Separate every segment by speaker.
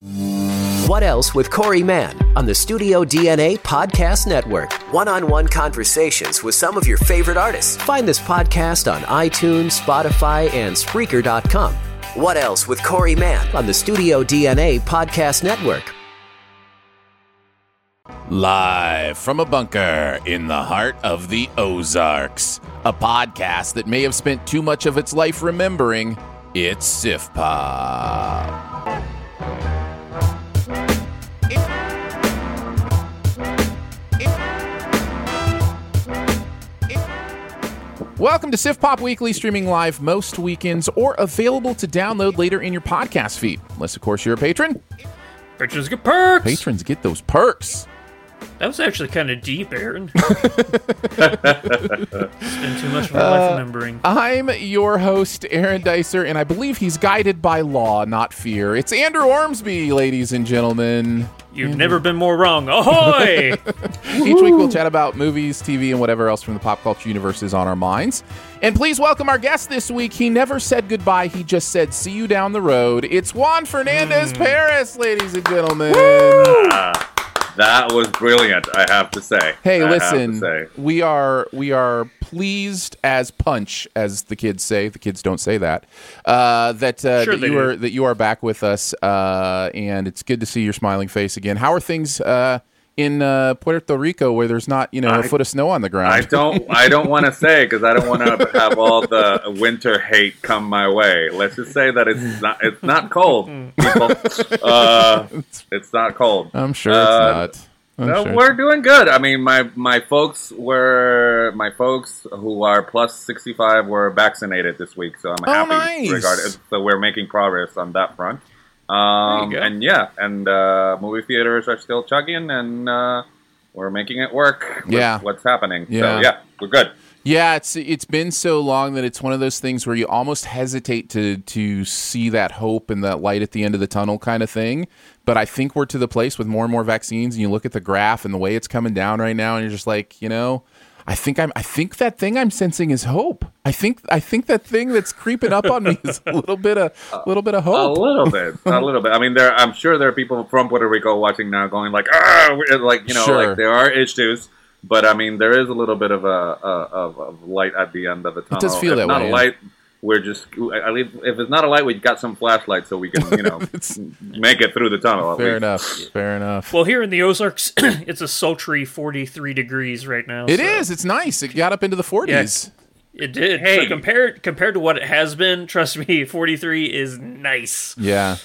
Speaker 1: What Else with Corey Mann on the Studio DNA Podcast Network. One on one conversations with some of your favorite artists. Find this podcast on iTunes, Spotify, and Spreaker.com. What Else with Corey Mann on the Studio DNA Podcast Network.
Speaker 2: Live from a bunker in the heart of the Ozarks, a podcast that may have spent too much of its life remembering it's Sif Pop. Welcome to Sif Pop Weekly, streaming live most weekends or available to download later in your podcast feed. Unless, of course, you're a patron.
Speaker 3: Patrons get perks.
Speaker 2: Patrons get those perks.
Speaker 3: That was actually kind of deep, Aaron. Spend too much of my
Speaker 2: Uh,
Speaker 3: life remembering.
Speaker 2: I'm your host, Aaron Dicer, and I believe he's guided by law, not fear. It's Andrew Ormsby, ladies and gentlemen.
Speaker 3: You've never been more wrong. Ahoy!
Speaker 2: Each week we'll chat about movies, TV, and whatever else from the pop culture universe is on our minds. And please welcome our guest this week. He never said goodbye, he just said, see you down the road. It's Juan Fernandez hmm. Paris, ladies and gentlemen.
Speaker 4: That was brilliant, I have to say.
Speaker 2: Hey,
Speaker 4: I
Speaker 2: listen,
Speaker 4: say.
Speaker 2: we are we are pleased as punch, as the kids say. The kids don't say that. Uh, that uh,
Speaker 3: Sure
Speaker 2: that you
Speaker 3: do.
Speaker 2: are that you are back with us, uh, and it's good to see your smiling face again. How are things uh, in uh, Puerto Rico, where there's not you know a
Speaker 4: I-
Speaker 2: foot of snow on the ground?
Speaker 4: I don't. I don't want to say because I don't want to have all the winter hate come my way. Let's just say that it's not. It's not cold, people. Uh, it's not cold.
Speaker 2: I'm sure
Speaker 4: Uh,
Speaker 2: it's not. I'm
Speaker 4: No,
Speaker 2: sure.
Speaker 4: we're doing good. I mean, my my folks were my folks who are plus sixty five were vaccinated this week, so I'm
Speaker 2: Oh,
Speaker 4: happy.
Speaker 2: nice.
Speaker 4: Regarding, so we're making progress on that front. Um,
Speaker 3: There you go.
Speaker 4: and yeah, and uh, movie theaters are still chugging, and uh, we're making it work. with
Speaker 2: Yeah.
Speaker 4: what's happening?
Speaker 2: Yeah.
Speaker 4: So yeah, we're good.
Speaker 2: Yeah, it's it's been so long that it's one of those things where you almost hesitate to to see that hope and that light at the end of the tunnel kind of thing. But I think we're to the place with more and more vaccines, and you look at the graph and the way it's coming down right now, and you're just like, you know, I think I'm I think that thing I'm sensing is hope. I think I think that thing that's creeping up on me is a little bit of a little bit of hope.
Speaker 4: A little bit, a little bit. I mean, there. I'm sure there are people from Puerto Rico watching now, going like, "Ah," like you know,
Speaker 2: Sure.
Speaker 4: like there are issues. But I mean, there is a little bit of a, a of, of light at the end of the tunnel.
Speaker 2: It does feel
Speaker 4: if
Speaker 2: that
Speaker 4: not
Speaker 2: way,
Speaker 4: a
Speaker 2: yeah.
Speaker 4: Light. We're just at least if it's not a light, we've got some flashlight so we can you know make it through the tunnel.
Speaker 2: Fair
Speaker 4: least.
Speaker 2: enough. Fair enough.
Speaker 3: well, here in the Ozarks, it's a sultry 43 degrees right now.
Speaker 2: It
Speaker 3: so-
Speaker 2: is. It's nice. It got up into the 40s.
Speaker 3: It did.
Speaker 4: Hey.
Speaker 3: So compared compared to what it has been, trust me, 43 is nice.
Speaker 2: Yeah.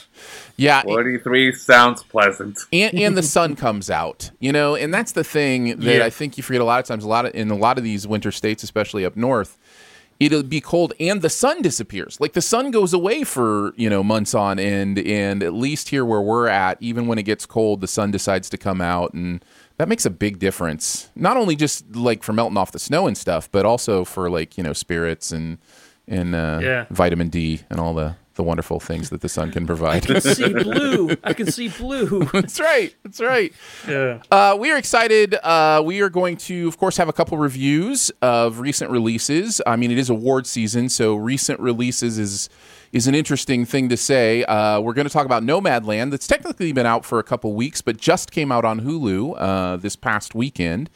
Speaker 2: Yeah.
Speaker 4: Forty three sounds pleasant.
Speaker 2: and, and the sun comes out, you know, and that's the thing that
Speaker 3: Yeah.
Speaker 2: I think you forget a lot of times. A lot of in a lot of these winter states, especially up north, it'll be cold and the sun disappears. Like the sun goes away for you know months on end, and at least here where we're at, even when it gets cold, the sun decides to come out, and that makes a big difference. Not only just like for melting off the snow and stuff, but also for like you know spirits and and uh,
Speaker 3: Yeah.
Speaker 2: vitamin D and all the the wonderful things that the sun can provide.
Speaker 3: I can see blue. I can see blue.
Speaker 2: that's right. That's right.
Speaker 3: Yeah.
Speaker 2: Uh, we are excited. Uh, we are going to, of course, have a couple reviews of recent releases. I mean, it is award season, so recent releases is is an interesting thing to say. Uh, we're going to talk about Nomadland, that's technically been out for a couple weeks, but just came out on Hulu uh, this past weekend.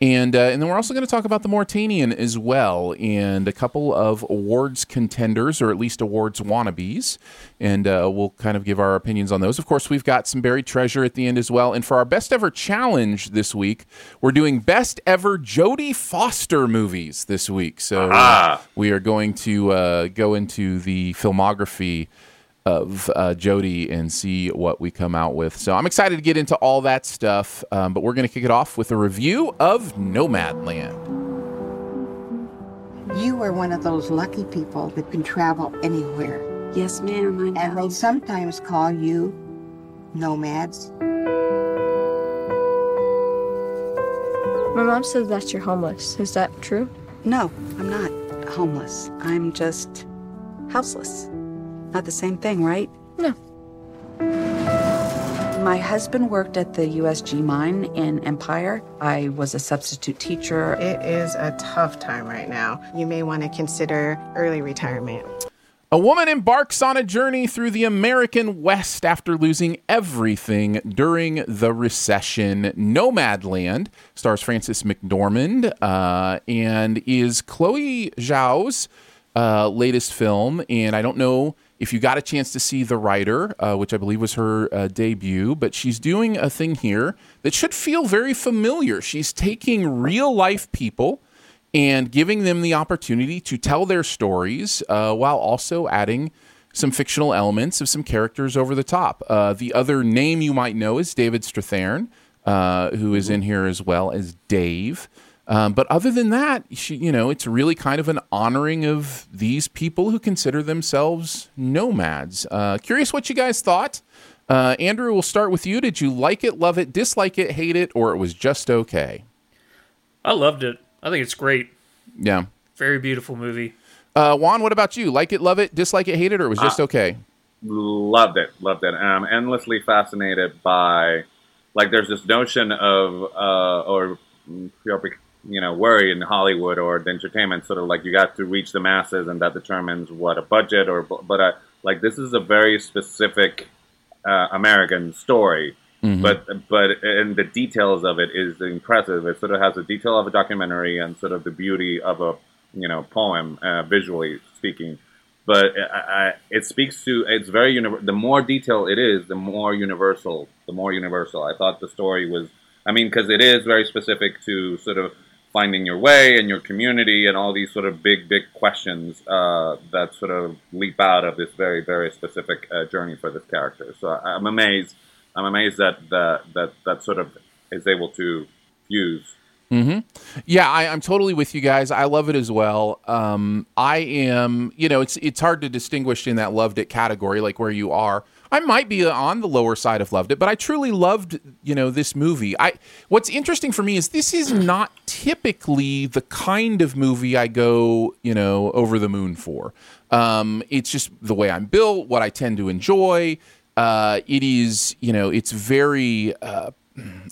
Speaker 2: And, uh, and then we're also going to talk about the Mauritanian as well, and a couple of awards contenders, or at least awards wannabes. And uh, we'll kind of give our opinions on those. Of course, we've got some buried treasure at the end as well. And for our best ever challenge this week, we're doing best ever Jodie Foster movies this week. So uh, we are going to uh, go into the filmography of uh, Jodie and see what we come out with. So I'm excited to get into all that stuff, um, but we're going to kick it off with a review of Nomadland.
Speaker 5: You are one of those lucky people that can travel anywhere.
Speaker 6: Yes, ma'am. I know.
Speaker 5: And they sometimes call you nomads.
Speaker 7: My mom says that you're homeless. Is that true?
Speaker 6: No, I'm not homeless. I'm just houseless. Not the same thing, right?
Speaker 7: No.
Speaker 6: My husband worked at the USG mine in Empire. I was a substitute teacher.
Speaker 8: It is a tough time right now. You may want to consider early retirement.
Speaker 2: A woman embarks on a journey through the American West after losing everything during the recession. Nomadland stars Frances McDormand uh, and is Chloe Zhao's uh, latest film. And I don't know if you got a chance to see The Rider, uh, which I believe was her uh, debut, but she's doing a thing here that should feel very familiar. She's taking real life people and giving them the opportunity to tell their stories uh, while also adding some fictional elements of some characters over the top. Uh, the other name you might know is David Strathairn, uh, who is in here as well as Dave. Um, but other than that, she, you know, it's really kind of an honoring of these people who consider themselves nomads. Uh, curious what you guys thought. Uh, Andrew, we'll start with you. Did you like it, love it, dislike it, hate it, or it was just okay?
Speaker 3: I loved it. I think it's great.
Speaker 2: Yeah.
Speaker 3: Very beautiful movie.
Speaker 2: Uh, Juan, what about you? Like it, love it, dislike it, hate it, or it was just okay?
Speaker 4: Loved it, loved it. And I'm endlessly fascinated by, like, there's this notion of, uh, or you know worry in Hollywood or the entertainment sort of like you got to reach the masses and that determines what a budget or but uh, like this is a very specific uh, American story. Mm-hmm. But but and the details of it is impressive. It sort of has the detail of a documentary and sort of the beauty of a you know poem, uh, visually speaking. But I, I, it speaks to it's very universal. The more detail it is, the more universal. The more universal. I thought the story was. I mean, because it is very specific to sort of finding your way and your community and all these sort of big, big questions uh, that sort of leap out of this very, very specific uh, journey for this character. So I'm amazed. I'm amazed that that that, that sort of is able to fuse.
Speaker 2: Mm-hmm. Yeah, I, am totally with you guys. I love it as well. Um, I am, you know, it's it's hard to distinguish in that loved it category, like where you are. I might be on the lower side of loved it, but I truly loved, you know, this movie. I what's interesting for me is this is not typically the kind of movie I go, you know, over the moon for. Um, it's just the way I'm built, what I tend to enjoy. Uh, it is, you know, it's very. Uh,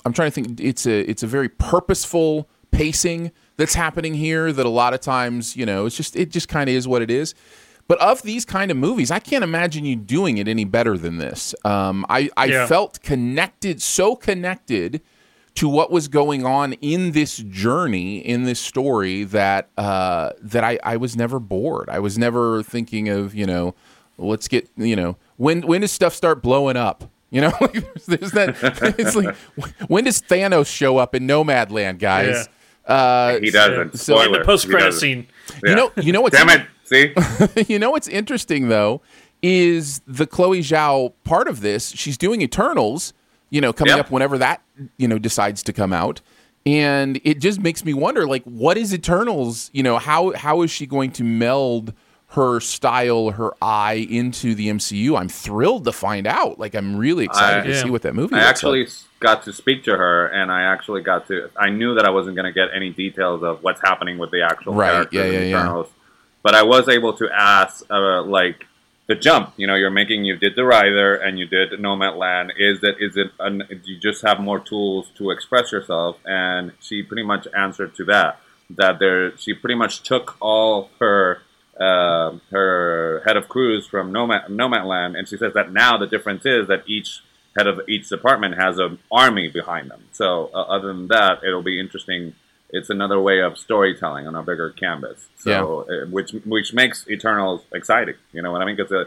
Speaker 2: I'm trying to think. It's a it's a very purposeful pacing that's happening here. That a lot of times, you know, it's just it just kind of is what it is. But of these kind of movies, I can't imagine you doing it any better than this. Um, I, I yeah. felt connected, so connected to what was going on in this journey, in this story, that uh, that I, I was never bored. I was never thinking of you know, let's get you know, when when does stuff start blowing up? You know, there's that. It's like when does Thanos show up in Nomadland, guys?
Speaker 4: Yeah. Uh, he doesn't. So,
Speaker 3: in the post credit scene.
Speaker 2: Yeah. You know, you know what's
Speaker 4: damn it. See,
Speaker 2: you know what's interesting though is the Chloe Zhao part of this. She's doing Eternals, you know, coming yep. up whenever that you know decides to come out, and it just makes me wonder, like, what is Eternals? You know, how how is she going to meld? her style, her eye into the MCU. I'm thrilled to find out. Like I'm really excited I, to yeah. see what that movie. Is. I
Speaker 4: actually
Speaker 2: like.
Speaker 4: got to speak to her, and I actually got to. I knew that I wasn't going to get any details of what's happening with the actual right. characters yeah, yeah, Eternals. But I was able to ask, uh, like, the jump. You know, you're making. You did the Rider and you did Nomadland. Is that is it? An, you just have more tools to express yourself, and she pretty much answered to that. That there, she pretty much took all her uh, her head of crews from Nomad Nomadland, and she says that now the difference is that each head of each department has an army behind them. So uh, other than that, it'll be interesting it's another way of storytelling on a bigger canvas. So, uh, which which makes Eternals exciting. You know what I mean? Because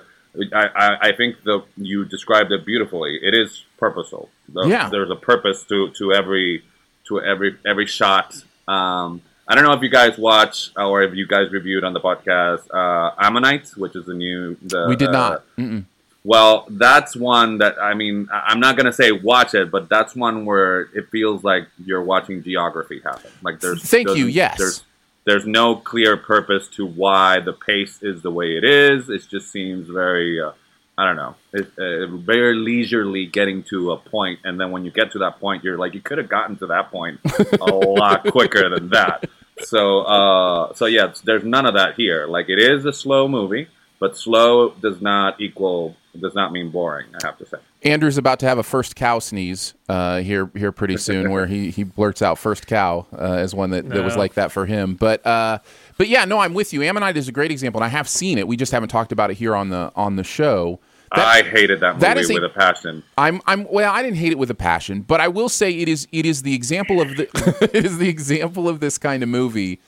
Speaker 4: I, I, I think the you described it beautifully. It is purposeful. The-
Speaker 2: Yeah.
Speaker 4: There's a purpose to, to every to every every shot. Um, I don't know if you guys watch or if you guys reviewed on the podcast uh, Ammonite, which is the new. The,
Speaker 2: we did
Speaker 4: uh,
Speaker 2: not. Mm-mm.
Speaker 4: Well, that's one that I mean, I'm not gonna say watch it, but that's one where it feels like you're watching geography happen. Like there's
Speaker 2: Thank you, yes.
Speaker 4: There's there's no clear purpose to why the pace is the way it is. It just seems very, uh, I don't know, it, uh, very leisurely getting to a point, and then when you get to that point, you're like, you could have gotten to that point a lot quicker than that. So, uh, so yeah, there's none of that here. Like it is a slow movie, but slow does not equal does not mean boring. I have to say.
Speaker 2: Andrew's about to have a first cow sneeze uh, here here pretty soon, where he, he blurts out first cow" uh, as one that, that was like that for him. But uh, but yeah, no, I'm with you. Ammonite is a great example, and I have seen it. We just haven't talked about it here on the on the show. That-
Speaker 4: I hated that movie
Speaker 2: that is a-
Speaker 4: with a passion.
Speaker 2: I'm I'm well, I didn't hate it with a passion, but I will say it is it is the example of the it is the example of this kind of movie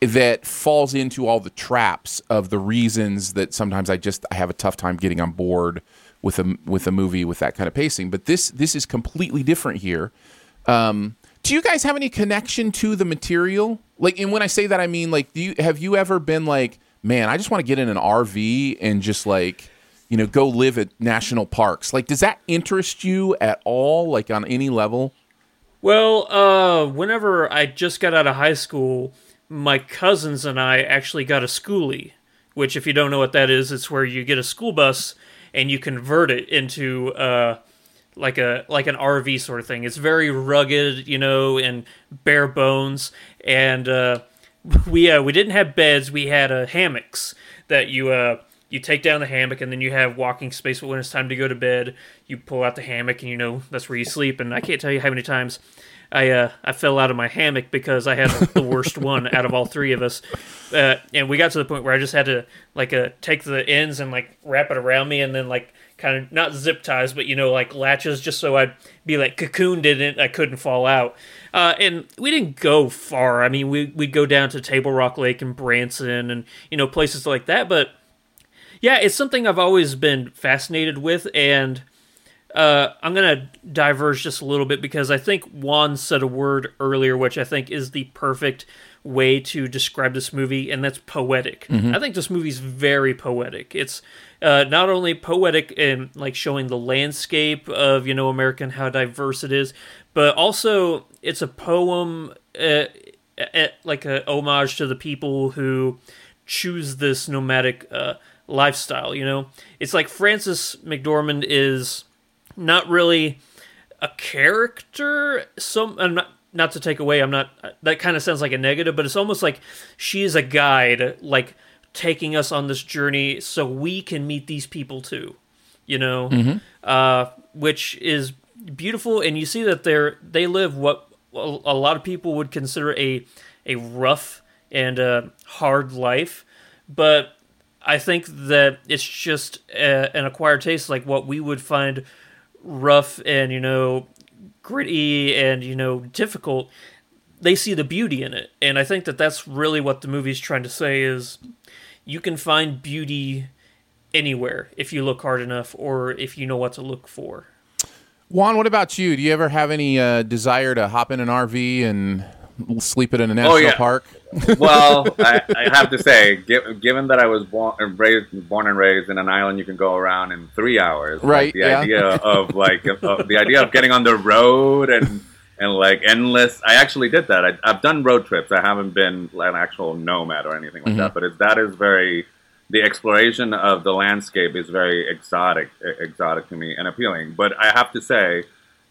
Speaker 2: that falls into all the traps of the reasons that sometimes I just I have a tough time getting on board with a with a movie with that kind of pacing. But this this is completely different here. Um, do you guys have any connection to the material? Like, and when I say that, I mean like, do you have you ever been like, man, I just want to get in an RV and just like, you know, go live at national parks? Like, does that interest you at all? Like on any level?
Speaker 3: Well, uh, whenever I just got out of high school, my cousins and I actually got a schoolie, which, if you don't know what that is, it's where you get a school bus and you convert it into uh, like a like an RV sort of thing. It's very rugged, you know, and bare bones. And uh, we uh, we didn't have beds; we had uh, hammocks that you uh, you take down the hammock, and then you have walking space. But when it's time to go to bed, you pull out the hammock, and you know that's where you sleep. And I can't tell you how many times I uh, I fell out of my hammock because I had the worst one out of all three of us. Uh, and we got to the point where I just had to like uh, take the ends and like wrap it around me, and then like kind of not zip ties, but you know like latches, just so I'd be like cocooned in it. I couldn't fall out. Uh, and we didn't go far. I mean, we we'd go down to Table Rock Lake and Branson, and you know places like that. But yeah, it's something I've always been fascinated with, and uh, I'm gonna diverge just a little bit because I think Juan said a word earlier, which I think is the perfect way to describe this movie, and that's poetic. I think this movie's very poetic. It's uh, not only poetic in like showing the landscape of you know America and how diverse it is, but also it's a poem, uh, uh, like a homage to the people who choose this nomadic uh, lifestyle. You know, it's like Frances McDormand is not really a character. Some I'm not not to take away. I'm not. That kind of sounds like a negative, but it's almost like she is a guide, like taking us on this journey so we can meet these people too. You know, uh, which is beautiful, and you see that they're they live what a a lot of people would consider a a rough and uh, hard life, but I think that it's just uh an acquired taste, like what we would find rough and you know gritty and you know difficult. They see the beauty in it, and I think that that's really what the movie's trying to say is you can find beauty anywhere if you look hard enough or if you know what to look for.
Speaker 2: Juan, what about you? Do you ever have any uh, desire to hop in an RV and sleep it in a national
Speaker 4: yeah.
Speaker 2: park?
Speaker 4: well, I, I have to say, given that I was born and raised, born and raised in an island, you can go around in three hours. like,
Speaker 2: Right,
Speaker 4: the
Speaker 2: yeah.
Speaker 4: idea of like of, the idea of getting on the road and and like endless. I actually did that. I, I've done road trips. I haven't been an actual nomad or anything like
Speaker 2: Mm-hmm.
Speaker 4: that. But it, that is very the exploration of the landscape is very exotic, exotic to me and appealing. But I have to say,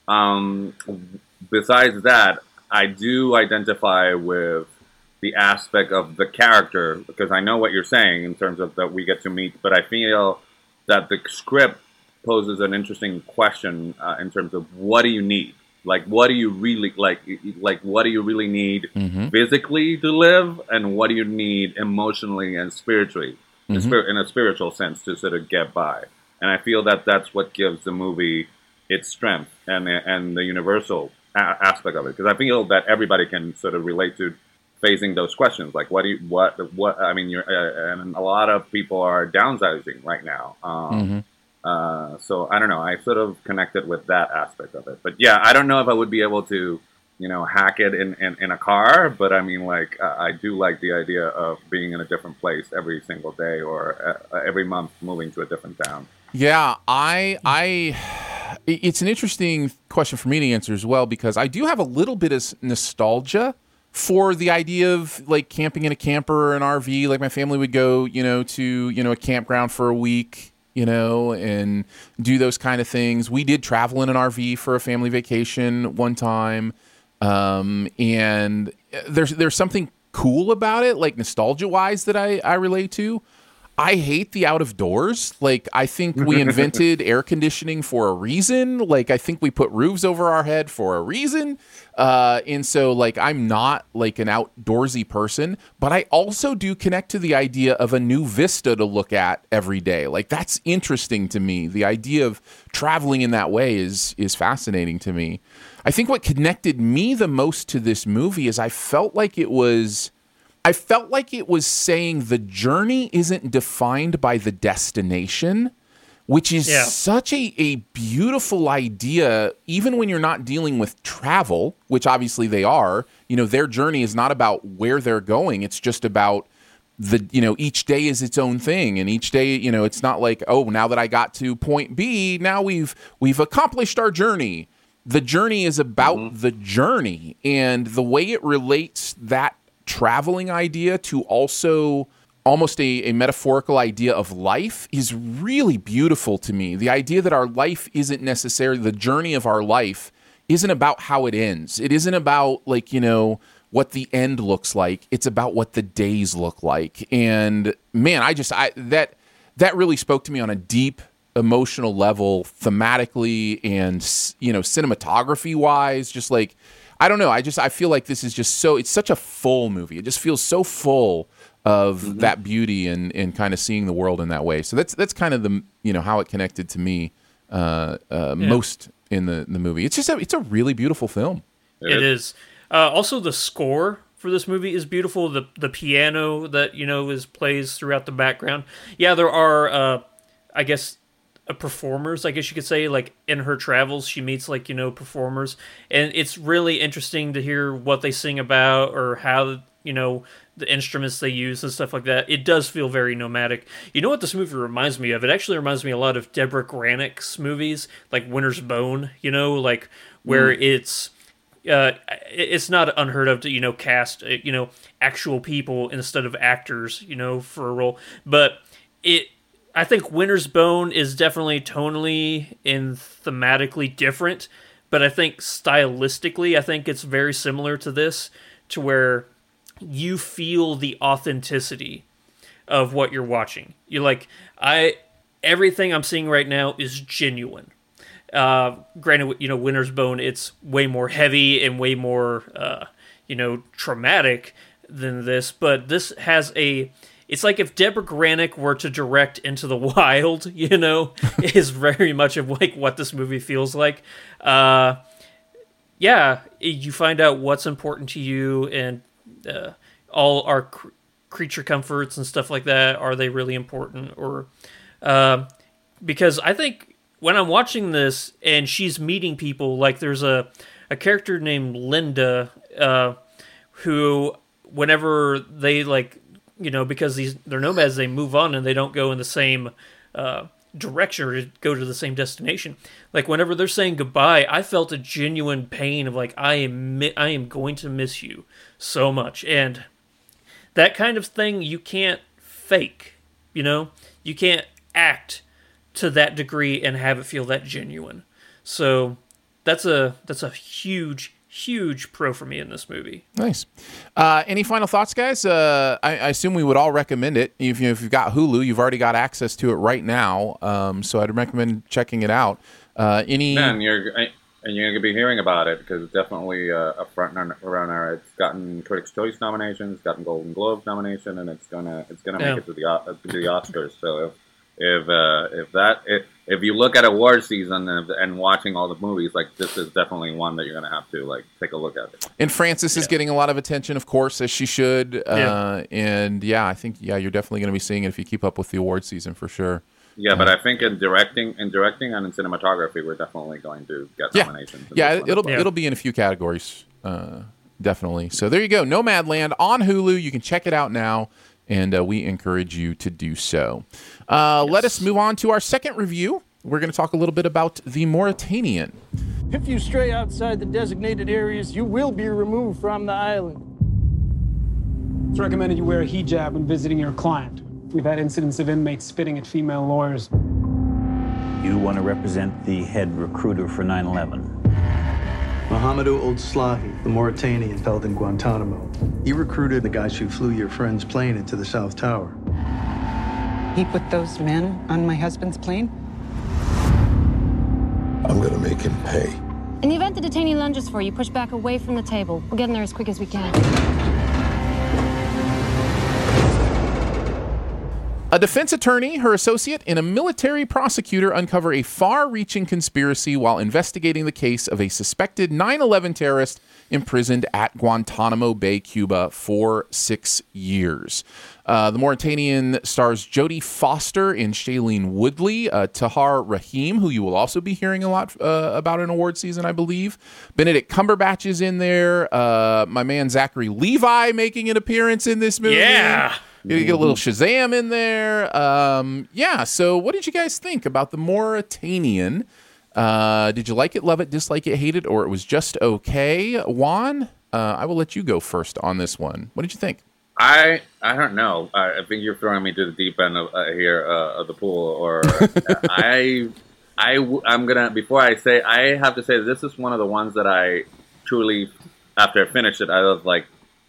Speaker 4: um, besides that, I do identify with the aspect of the character because I know what you're saying in terms of that we get to meet, but I feel that the script poses an interesting question uh, in terms of what do you need? Like, what do you really like? Like, what do you really need physically to live, and what do you need emotionally and spiritually, in, spir- in a spiritual sense, to sort of get by? And I feel that that's what gives the movie its strength and and the universal aspect of it because I feel that everybody can sort of relate to facing those questions like what do you what what I mean you're uh, and a lot of people are downsizing right now um, uh, so I don't know I sort of connected with that aspect of it. But yeah I don't know if I would be able to you know hack it in, in, in a car but I mean like uh, I do like the idea of being in a different place every single day or uh, every month moving to a different town.
Speaker 2: Yeah, I I it's an interesting question for me to answer as well because I do have a little bit of nostalgia for the idea of like camping in a camper or an RV. Like my family would go, you know, to you know a campground for a week, you know, and do those kind of things. We did travel in an RV for a family vacation one time, um, and there's there's something cool about it, like nostalgia wise, that I I relate to. I hate the out of doors. Like I think we invented air conditioning for a reason. Like I think we put roofs over our head for a reason. Uh, and so like I'm not like an outdoorsy person, but I also do connect to the idea of a new vista to look at every day. Like that's interesting to me. The idea of traveling in that way is is fascinating to me. I think what connected me the most to this movie is I felt like it was I felt like it was saying the journey isn't defined by the destination, which is
Speaker 3: Yeah.
Speaker 2: such a, a beautiful idea, even when you're not dealing with travel, which obviously they are. You know, their journey is not about where they're going, it's just about the you know each day is its own thing and each day you know it's not like oh now that i got to point b now we've we've accomplished our journey the journey is about mm-hmm. the journey and the way it relates that traveling idea to also almost a, a metaphorical idea of life is really beautiful to me. The idea that our life isn't necessarily the journey of our life isn't about how it ends. It isn't about like you know what the end looks like. It's about what the days look like. And man i just i that that really spoke to me on a deep emotional level thematically and you know cinematography wise just like i don't know. I just i feel like this is just so it's such a full movie. It just feels so full of that beauty and and kind of seeing the world in that way. So that's that's kind of the you know how it connected to me uh, uh most in the the movie. It's just a, it's a really beautiful film.
Speaker 3: It is. Uh, also, the score for this movie is beautiful. The the piano that you know is plays throughout the background. Yeah, there are, uh, I guess, performers. I guess you could say, like in her travels, she meets like you know performers, and it's really interesting to hear what they sing about or how you know the instruments they use and stuff like that. It does feel very nomadic. You know what this movie reminds me of? It actually reminds me a lot of Debra Granik's movies, like Winter's Bone. You know, like where it's uh, it's not unheard of to you know cast uh, you know actual people instead of actors you know for a role but it i think winter's bone is definitely tonally and thematically different but i think stylistically i think it's very similar to this to where you feel the authenticity of what you're watching you're like i everything i'm seeing right now is genuine uh, granted, you know, Winter's Bone, it's way more heavy and way more, uh, you know, traumatic than this. But this has a. It's like if Debra Granik were to direct Into the Wild, you know, is very much of like what this movie feels like. Uh, yeah, you find out what's important to you and uh, all our cr- creature comforts and stuff like that. Are they really important? Or uh, because I think when I'm watching this and she's meeting people, like there's a a character named Linda, uh, who whenever they like you know because these they're nomads, they move on and they don't go in the same uh, direction or go to the same destination. Like whenever they're saying goodbye, I felt a genuine pain of like I am mi- I am going to miss you so much, and that kind of thing you can't fake. You know, you can't act to that degree and have it feel that genuine. So that's a that's a huge huge pro for me in this movie.
Speaker 2: Nice. Uh, any final thoughts, guys? Uh, I, I assume we would all recommend it. If, you, if you've got Hulu, you've already got access to it right now. Um, so I'd recommend checking it out. Uh, any?
Speaker 4: and you're and you're gonna be hearing about it because it's definitely uh, a front runner. It's gotten Critics' Choice nominations, gotten Golden Globes nomination, and it's gonna it's gonna
Speaker 3: Yeah.
Speaker 4: make it to the to the Oscars. So if if uh, if that if, if you look at award season and, and watching all the movies, like this is definitely one that you're gonna have to like take a look at. It.
Speaker 2: And Frances is getting a lot of attention, of course, as she should.
Speaker 3: Yeah.
Speaker 2: Uh, and yeah, I think yeah, you're definitely going to be seeing it if you keep up with the award season for sure.
Speaker 4: Yeah, but I think in directing, in directing and in cinematography, we're definitely going to get
Speaker 2: Yeah,
Speaker 4: nominations. in
Speaker 2: yeah, it'll
Speaker 3: Yeah.
Speaker 2: it'll be in a few categories, uh, definitely. So there you go, Nomadland on Hulu. You can check it out now, and uh, we encourage you to do so. Uh, Let us move on to our second review. We're going to talk a little bit about the Mauritanian.
Speaker 9: If you stray outside the designated areas, you will be removed from the island.
Speaker 10: It's recommended you wear a hijab when visiting your client. We've had incidents of inmates spitting at female lawyers.
Speaker 11: You want to represent the head recruiter for 9 11.
Speaker 12: Mohamedou Ould Slahi, the Mauritanian held in Guantanamo. He recruited the guys who flew your friend's plane into the South Tower.
Speaker 13: He put those men on my husband's plane?
Speaker 14: I'm gonna make him pay.
Speaker 15: In the event the detainee lunges for you, push back away from the table. We'll get in there as quick as we can.
Speaker 2: A defense attorney, her associate, and a military prosecutor uncover a far reaching conspiracy while investigating the case of a suspected 9 11 terrorist imprisoned at Guantanamo Bay, Cuba for six years. Uh, the Mauritanian stars Jodie Foster and Shailene Woodley, uh, Tahar Rahim, who you will also be hearing a lot uh, about in award season, I believe. Benedict Cumberbatch is in there. Uh, my man Zachary Levi making an appearance in this movie.
Speaker 3: Yeah.
Speaker 2: You get a little Shazam in there. Um, yeah. So, what did you guys think about the Mauritanian? Uh, did you like it, love it, dislike it, hate it, or it was just okay? Juan, uh, I will let you go first on this one. What did you think?
Speaker 4: I I don't know. I, I think you're throwing me to the deep end of uh, here uh, of the pool. Or I I am gonna before I say I have to say this is one of the ones that I truly after I finished it I was like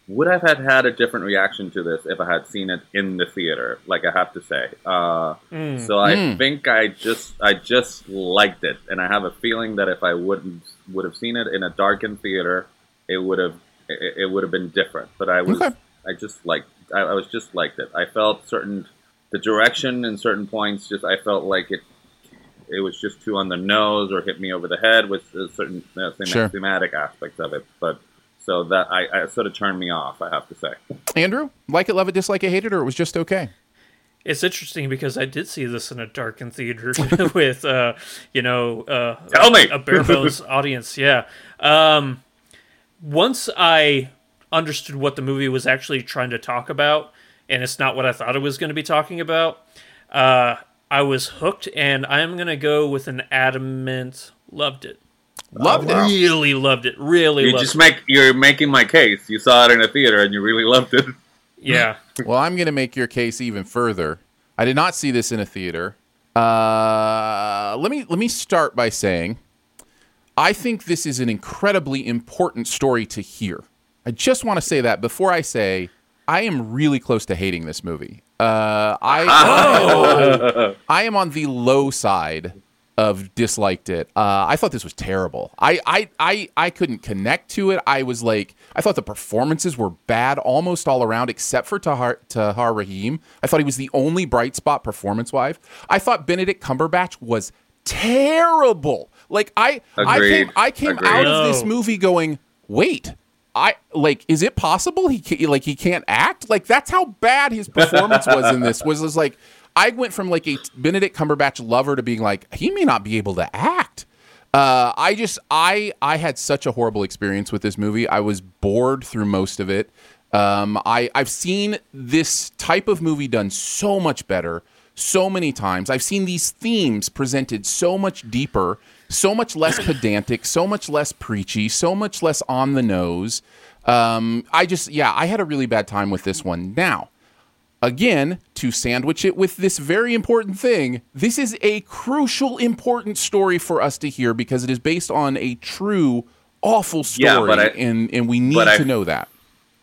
Speaker 4: would have had had a different reaction to this if I had seen it in the theater? Like I have to say. Uh,
Speaker 3: Mm.
Speaker 4: So I
Speaker 3: Mm.
Speaker 4: think I just I just liked it, and I have a feeling that if I wouldn't would have seen it in a darkened theater, it would have it, it would have been different. But I was I just like I, I was just liked it. I felt certain the direction in certain points. Just I felt like it it was just too on the nose or hit me over the head with a certain uh, thema-
Speaker 2: Sure.
Speaker 4: thematic aspects of it. But so that I, I sort of turned me off. I have to say.
Speaker 2: Andrew, like it, love it, dislike it, hate it, or it was just okay?
Speaker 3: It's interesting because I did see this in a darkened theater with, uh, you know, uh,
Speaker 4: Tell me!
Speaker 3: a bare bones audience. Yeah. Um, once I understood what the movie was actually trying to talk about, and it's not what I thought it was going to be talking about, uh, I was hooked, and I'm going to go with an adamant loved it.
Speaker 2: Loved
Speaker 4: it.
Speaker 3: Really loved it. Really
Speaker 4: You
Speaker 3: loved
Speaker 4: just
Speaker 3: it.
Speaker 4: make you're making my case. You saw it in a theater and you really loved it.
Speaker 3: Yeah.
Speaker 2: well, I'm going to make your case even further. I did not see this in a theater. Uh, let me let me start by saying, I think this is an incredibly important story to hear. I just want to say that before I say I am really close to hating this movie. Uh, I
Speaker 4: Oh.
Speaker 2: I am on the low side of disliked it. Uh, I thought this was terrible. I, I I I couldn't connect to it. I was like, I thought the performances were bad almost all around, except for Tahar Tahar Rahim. I thought he was the only bright spot performance wise. I thought Benedict Cumberbatch was terrible. Like I I came I came
Speaker 4: Agreed.
Speaker 2: out of this movie going, wait. I like. Is it possible he ca like he can't act? Like that's how bad his performance was in this. Was was like I went from like a Benedict Cumberbatch lover to being like he may not be able to act. Uh, I just I I had such a horrible experience with this movie. I was bored through most of it. Um, I I've seen this type of movie done so much better, so many times. I've seen these themes presented so much deeper, so much less pedantic, so much less preachy, so much less on the nose. Um, I just yeah, I had a really bad time with this one. Now, again, to sandwich it with this very important thing, this is a crucial, important story for us to hear because it is based on a true, awful story,
Speaker 4: Yeah, I-
Speaker 2: and and we need
Speaker 4: but I-
Speaker 2: to know that.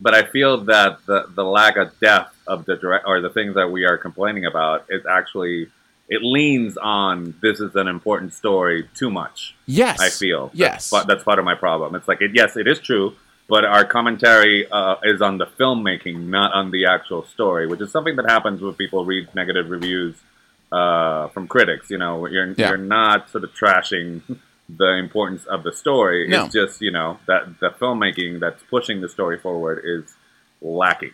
Speaker 4: But I feel that the, the lack of depth of the direct or the things that we are complaining about is actually it leans on this is an important story too much.
Speaker 2: Yes.
Speaker 4: I feel
Speaker 2: Yes.
Speaker 4: But that's part of my problem. It's like it, yes, it is true, but our commentary uh, is on the filmmaking, not on the actual story, which is something that happens when people read negative reviews uh, from critics. You know, you're
Speaker 2: Yeah.
Speaker 4: you're not sort of trashing the importance of the story.
Speaker 2: No.
Speaker 4: It's just you know that the filmmaking that's pushing the story forward is lacking.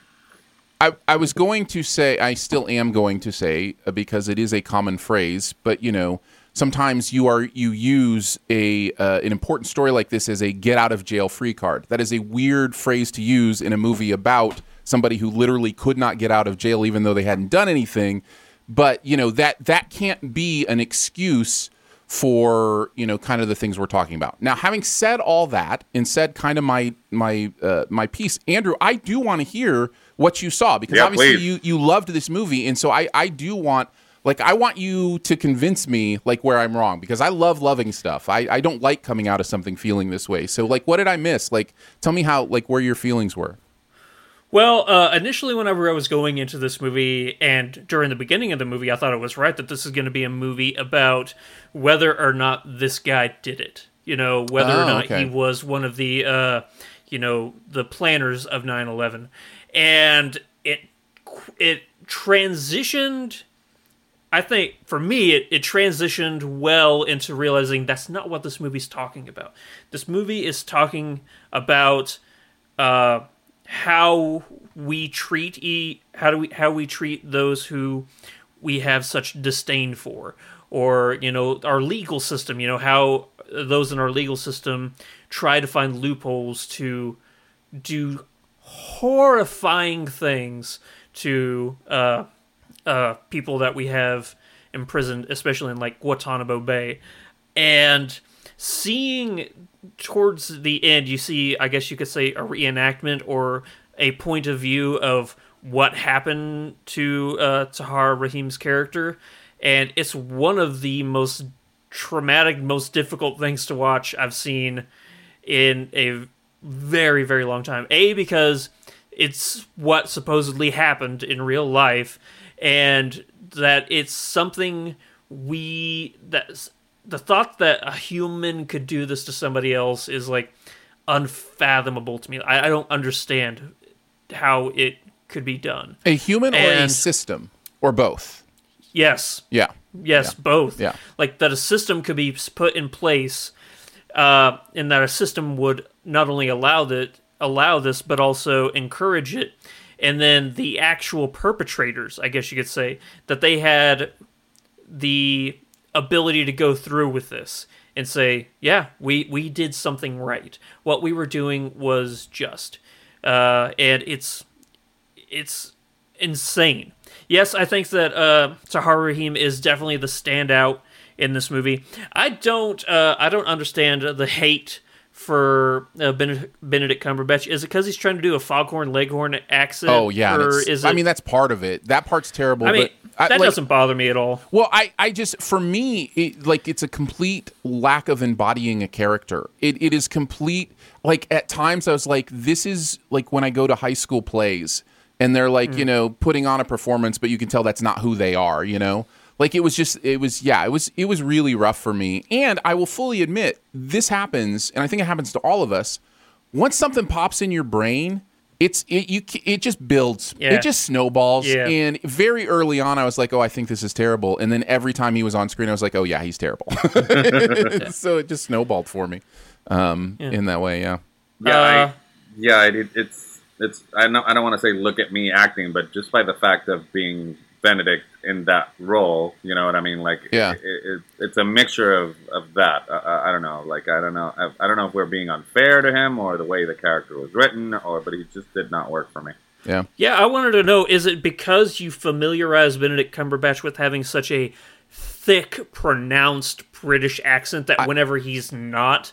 Speaker 2: I, I was going to say, I still am going to say, uh, because it is a common phrase, but you know, sometimes you are you use a uh, an important story like this as a get out of jail free card. That is a weird phrase to use in a movie about somebody who literally could not get out of jail even though they hadn't done anything. But you know that that can't be an excuse for you know kind of the things we're talking about. Now, having said all that and said kind of my my uh, my piece, Andrew, I do want to hear what you saw because
Speaker 4: Yeah,
Speaker 2: obviously
Speaker 4: please.
Speaker 2: you you loved this movie, and so I I do want like I want you to convince me like where I'm wrong because I love loving stuff. I I don't like coming out of something feeling this way. So like, what did I miss? Like, tell me how like where your feelings were.
Speaker 3: Well, uh, initially, whenever I was going into this movie, and during the beginning of the movie, I thought it was right that this is going to be a movie about whether or not this guy did it. You know, whether
Speaker 2: Oh,
Speaker 3: or not
Speaker 2: okay.
Speaker 3: he was one of the, uh, you know, the planners of 9/11, and it it transitioned. I think for me, it, it transitioned well into realizing that's not what this movie's talking about. This movie is talking about uh, how we treat e- how do we how we treat those who we have such disdain for, or you know our legal system. You know how those in our legal system try to find loopholes to do horrifying things to uh, uh, people that we have imprisoned, especially in like Guantanamo Bay, and seeing towards the end, you see, I guess you could say, a reenactment or a point of view of what happened to uh, Tahar Rahim's character, and it's one of the most traumatic, most difficult things to watch I've seen in a very, very long time. A because it's what supposedly happened in real life, and that it's something we that the thought that a human could do this to somebody else is like unfathomable to me. I, I don't understand how it could be done.
Speaker 2: A human or a system or both?
Speaker 3: Yes.
Speaker 2: Yeah.
Speaker 3: Yes,
Speaker 2: Yeah.
Speaker 3: both.
Speaker 2: Yeah.
Speaker 3: Like that a system could be put in place, uh, and that a system would not only allow that allow this, but also encourage it. And then the actual perpetrators, I guess you could say, that they had the ability to go through with this and say, yeah, we, we did something right. What we were doing was just. Uh, and it's it's insane. Yes, I think that uh, Tahar Rahim is definitely the standout in this movie. I don't uh, I don't understand the hate for uh, Benedict, Benedict Cumberbatch. Is it because he's trying to do a Foghorn Leghorn accent?
Speaker 2: Oh yeah,
Speaker 3: or is it?
Speaker 2: I mean that's part of it. That part's terrible.
Speaker 3: I mean,
Speaker 2: but I-
Speaker 3: that
Speaker 2: like-
Speaker 3: doesn't bother me at all.
Speaker 2: Well, I, I just for me, it, like it's a complete lack of embodying a character. It, it is complete. Like at times, I was like, this is like when I go to high school plays and they're like, you know, putting on a performance, but you can tell that's not who they are. You know, like it was just, it was, yeah, it was, it was really rough for me. And I will fully admit, this happens, and I think it happens to all of us. Once something pops in your brain, it's it you it just builds.
Speaker 3: Yeah.
Speaker 2: It just snowballs.
Speaker 3: Yeah.
Speaker 2: And very early on, I was like, "Oh, I think this is terrible." And then every time he was on screen, I was like, "Oh yeah, he's terrible." so it just snowballed for me um,
Speaker 3: Yeah.
Speaker 2: in that way. Yeah.
Speaker 4: Yeah,
Speaker 3: Uh,
Speaker 4: I, yeah, it, it's it's. I don't I don't want to say look at me acting, but just by the fact of being Benedict in that role, you know what I mean? Like,
Speaker 2: Yeah.
Speaker 4: it, it, it's a mixture of of that. I- I, I don't know. Like, I don't know. I, I don't know if we're being unfair to him or the way the character was written, or but he just did not work for me.
Speaker 2: Yeah.
Speaker 3: Yeah, I wanted to know: is it because you familiarize Benedict Cumberbatch with having such a thick, pronounced British accent that whenever he's not,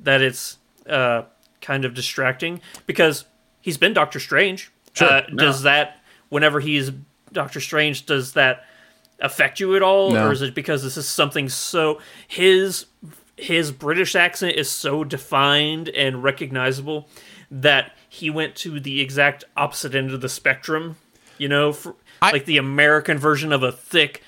Speaker 3: that it's uh, kind of distracting? Because he's been Doctor Strange.
Speaker 2: Sure.
Speaker 3: Uh,
Speaker 2: No.
Speaker 3: Does that, whenever he's Doctor Strange, does that affect you at all,
Speaker 2: No.
Speaker 3: or is it because this is something so his his British accent is so defined and recognizable that he went to the exact opposite end of the spectrum. You know, for, like the American version of a thick,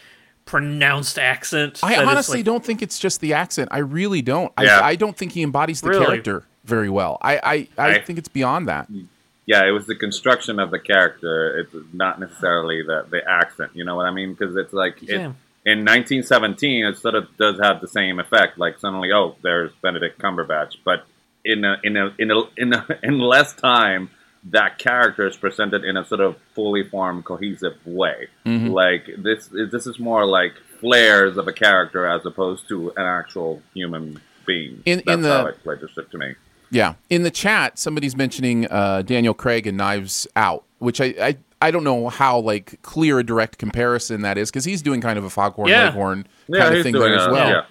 Speaker 3: pronounced accent.
Speaker 2: I honestly
Speaker 3: like-
Speaker 2: don't think it's just the accent. I really don't.
Speaker 4: Yeah.
Speaker 2: I, I don't think he embodies the
Speaker 3: Really?
Speaker 2: character very well. I I, I,
Speaker 4: I-
Speaker 2: think it's beyond that. Mm.
Speaker 4: Yeah, it was the construction of the character. It's not necessarily the the accent. You know what I mean? Because it's like
Speaker 3: Yeah.
Speaker 4: it in 1917, it sort of does have the same effect. Like suddenly, oh, there's Benedict Cumberbatch, but in a, in a, in a, in a, in less time, that character is presented in a sort of fully formed, cohesive way.
Speaker 2: Mhm.
Speaker 4: Like this, this is more like flares of a character as opposed to an actual human being.
Speaker 2: In-
Speaker 4: That's
Speaker 2: in the-
Speaker 4: how it played to me.
Speaker 2: Yeah. In the chat, somebody's mentioning uh, Daniel Craig and Knives Out, which I, I I don't know how like clear a direct comparison that is because he's doing kind of a Foghorn
Speaker 4: Yeah.
Speaker 2: Leghorn
Speaker 4: Yeah,
Speaker 2: kind of thing there as well.
Speaker 4: yeah.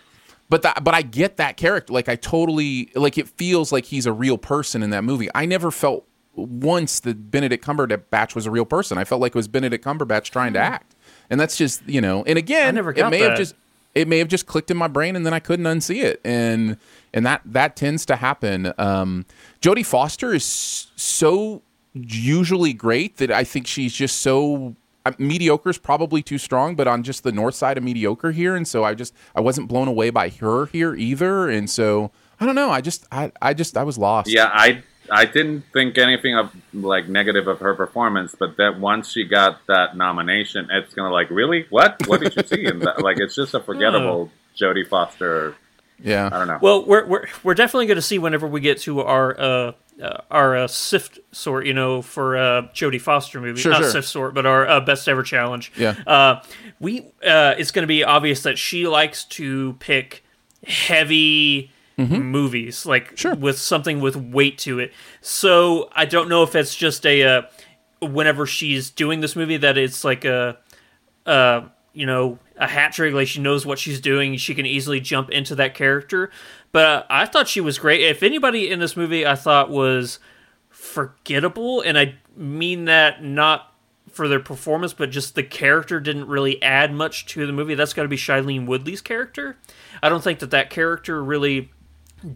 Speaker 2: But that, but I get that character. Like I totally like it feels like he's a real person in that movie. I never felt once that Benedict Cumberbatch was a real person. I felt like it was Benedict Cumberbatch trying to act, and that's just you know. And again,
Speaker 3: never
Speaker 2: it
Speaker 3: got
Speaker 2: may have
Speaker 3: that.
Speaker 2: just it may have just clicked in my brain and then I couldn't unsee it. And and that that tends to happen. Um, Jodie Foster is so usually great that I think she's just so uh, mediocre is probably too strong, but on just the north side of mediocre here, and so I just I wasn't blown away by her here either, and so I don't know. I just I I just I was lost.
Speaker 4: Yeah, I I didn't think anything of like negative of her performance, but that once she got that nomination, it's gonna like really what what did you see? And that, like it's just a forgettable Jodie Foster.
Speaker 2: Yeah,
Speaker 4: I don't know.
Speaker 3: Well, we're we're we're definitely going to see whenever we get to our uh, uh our uh, sift sort, you know, for uh Jodie Foster movie,
Speaker 2: Sure,
Speaker 3: not
Speaker 2: sure.
Speaker 3: sift sort, but our uh, best ever challenge.
Speaker 2: Yeah.
Speaker 3: Uh, we uh, it's going to be obvious that she likes to pick heavy.
Speaker 2: Mm-hmm.
Speaker 3: Movies like with something with weight to it. So I don't know if it's just a uh, whenever she's doing this movie that it's like a uh, you know, a hat trick. Like she knows what she's doing. She can easily jump into that character. But uh, I thought she was great. If anybody in this movie I thought was forgettable, and I mean that not for their performance, but just the character didn't really add much to the movie. That's got to be Shailene Woodley's character. I don't think that that character really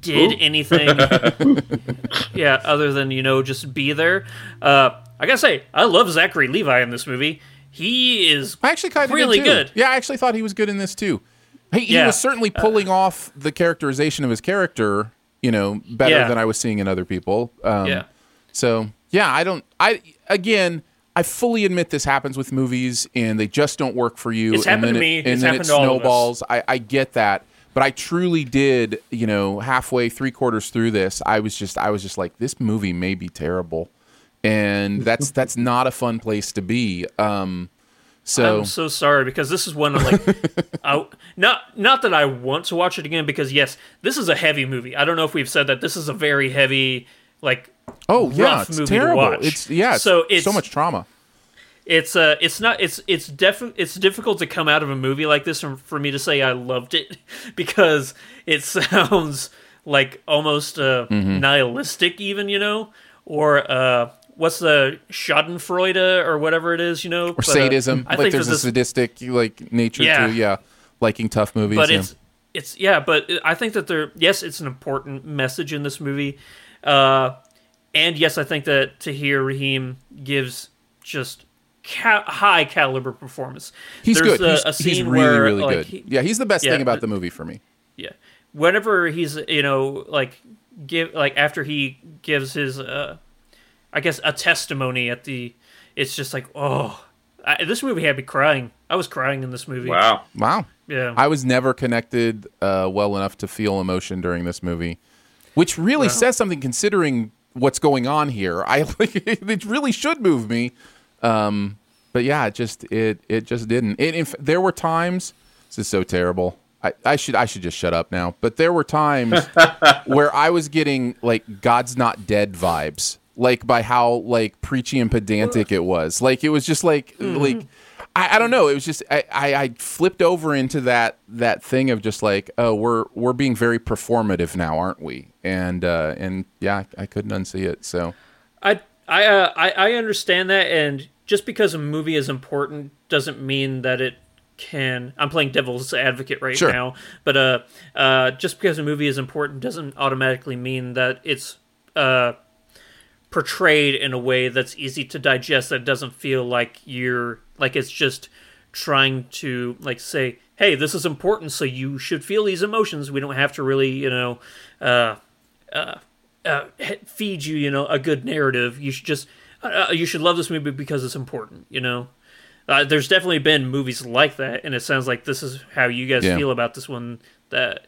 Speaker 3: did
Speaker 4: Ooh.
Speaker 3: anything. yeah, other than you know just be there. Uh, I gotta say, I love Zachary Levi in this movie. He is
Speaker 2: I actually kind of
Speaker 3: really good.
Speaker 2: Yeah, I actually thought he was good in this too. He, he
Speaker 3: Yeah.
Speaker 2: was certainly pulling off the characterization of his character, you know, better
Speaker 3: Yeah.
Speaker 2: than I was seeing in other people. Um,
Speaker 3: Yeah.
Speaker 2: So yeah, I don't. I again, I fully admit this happens with movies, and they just don't work for you.
Speaker 3: It's
Speaker 2: and
Speaker 3: happened
Speaker 2: then
Speaker 3: to
Speaker 2: it,
Speaker 3: me.
Speaker 2: and
Speaker 3: It's
Speaker 2: then
Speaker 3: happened
Speaker 2: it
Speaker 3: to all of us.
Speaker 2: snowballs. I, I get that, but I truly did. You know, halfway, three quarters through this, I was just, I was just like, this movie may be terrible, and that's that's not a fun place to be. Um, so
Speaker 3: I'm so sorry because this is one of like, I, not not that I want to watch it again because yes, this is a heavy movie. I don't know if we've said that this is a very heavy like
Speaker 2: Oh yeah,
Speaker 3: rough
Speaker 2: it's
Speaker 3: movie
Speaker 2: terrible.
Speaker 3: to watch.
Speaker 2: It's yeah, it's
Speaker 3: so it's
Speaker 2: so much trauma.
Speaker 3: It's uh, it's not it's it's defi- it's difficult to come out of a movie like this and for me to say I loved it because it sounds like almost uh,
Speaker 2: Mhm.
Speaker 3: nihilistic, even you know, or uh, what's the Schadenfreude or whatever it is, you know,
Speaker 2: Or
Speaker 3: But, uh,
Speaker 2: sadism.
Speaker 3: I
Speaker 2: like
Speaker 3: think
Speaker 2: there's a
Speaker 3: this-
Speaker 2: sadistic like nature
Speaker 3: Yeah.
Speaker 2: to yeah, liking tough movies.
Speaker 3: but
Speaker 2: yeah.
Speaker 3: it's it's yeah but i think that there yes it's an important message in this movie uh and yes i think that Tahar Rahim gives just ca- high caliber performance
Speaker 2: He's
Speaker 3: There's
Speaker 2: good.
Speaker 3: a,
Speaker 2: he's,
Speaker 3: a scene
Speaker 2: he's really,
Speaker 3: where,
Speaker 2: really
Speaker 3: like,
Speaker 2: good.
Speaker 3: he-
Speaker 2: yeah, he's the best
Speaker 3: yeah,
Speaker 2: thing about
Speaker 3: but-
Speaker 2: the movie for me.
Speaker 3: yeah whenever he's you know like give like after he gives his uh i guess a testimony at the it's just like oh I, this movie had me crying i was crying in this movie
Speaker 4: Wow.
Speaker 2: Wow.
Speaker 3: Yeah.
Speaker 2: I was never connected uh, well enough to feel emotion during this movie, which really
Speaker 3: Wow.
Speaker 2: says something considering what's going on here. I like it really should move me. Um, but yeah, it just it it just didn't. It, if there were times this is so terrible. I, I should I should just shut up now. But there were times where I was getting like God's not dead vibes, like by how like preachy and pedantic it was. Like it was just like like I, I don't know. It was just I, I, I flipped over into that that thing of just like oh we're we're being very performative now, aren't we? And uh, and yeah, I, I couldn't unsee it. So
Speaker 3: I I, uh, I I understand that, and just because a movie is important doesn't mean that it can. I'm playing devil's advocate right
Speaker 2: Sure.
Speaker 3: now, but uh, uh, just because a movie is important doesn't automatically mean that it's uh portrayed in a way that's easy to digest. That doesn't feel like you're like it's just trying to like say, hey, this is important, so you should feel these emotions. We don't have to really, you know, uh, uh, uh, feed you, you know, a good narrative. You should just, uh, you should love this movie because it's important, you know. Uh, there's definitely been movies like that, and it sounds like this is how you guys
Speaker 2: Yeah.
Speaker 3: feel about this one. That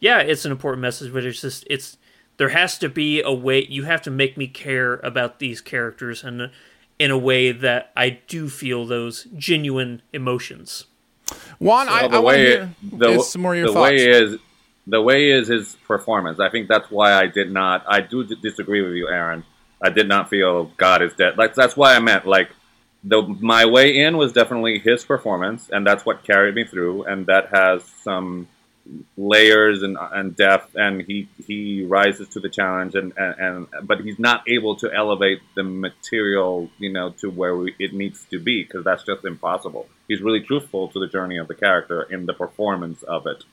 Speaker 3: yeah, it's an important message, but it's just it's there has to be a way you have to make me care about these characters and in a way that I do feel those genuine emotions.
Speaker 2: Juan, I,
Speaker 4: the
Speaker 2: I want to
Speaker 4: way
Speaker 2: hear
Speaker 4: the,
Speaker 2: some more of your
Speaker 4: the
Speaker 2: thoughts.
Speaker 4: way is the way is his performance. I think that's why I did not. I do disagree with you, Aaron. I did not feel God is dead. Like that's why I meant like the my way in was definitely his performance, and that's what carried me through, and that has some layers and and depth, and he he rises to the challenge, and and, and but he's not able to elevate the material, you know, to where we, it needs to be because that's just impossible. He's really truthful to the journey of the character in the performance of it,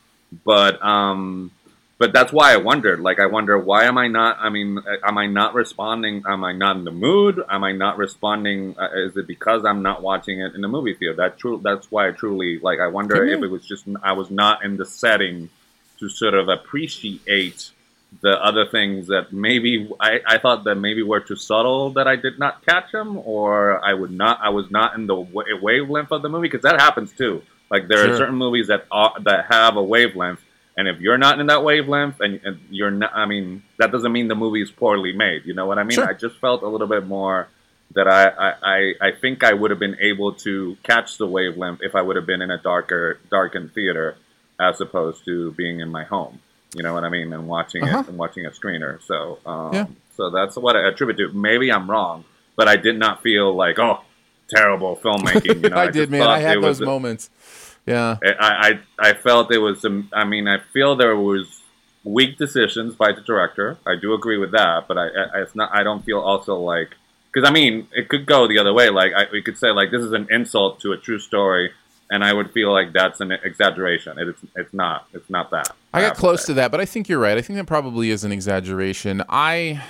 Speaker 4: but um. But that's why I wondered. Like, I wonder why am I not? I mean, am I not responding? Am I not in the mood? Am I not responding? Uh, is it because I'm not watching it in the movie theater? That true. That's why I truly like. I wonder if it was just I was not in the setting to sort of appreciate the other things that maybe I, I thought that maybe were too subtle that I did not catch them, or I would not. I was not in the wa- wavelength of the movie because that happens too. Like there
Speaker 2: Sure.
Speaker 4: are certain movies that are, that have a wavelength, and if you're not in that wavelength, and, and you're not, I mean, that doesn't mean the movie is poorly made. You know what I mean?
Speaker 2: Sure.
Speaker 4: I just felt a little bit more that I, I, I, think I would have been able to catch the wavelength if I would have been in a darker, darkened theater as opposed to being in my home. You know what I mean? And watching
Speaker 2: Uh-huh.
Speaker 4: it and watching a screener. So, um,
Speaker 2: Yeah.
Speaker 4: so that's what I attribute to. Maybe I'm wrong, but I did not feel like, oh, terrible filmmaking. You know,
Speaker 2: I,
Speaker 4: just
Speaker 2: did, man. I had those
Speaker 4: was-
Speaker 2: moments. Yeah.
Speaker 4: I, I I felt it was some. I mean, I feel there was weak decisions by the director. I do agree with that, but I, I it's not. I don't feel also like because I mean it could go the other way. Like I, we could say like this is an insult to a true story, and I would feel like that's an exaggeration. It's it's not. It's not that.
Speaker 2: I got close to that, but I think you're right. I think that probably is an exaggeration. I,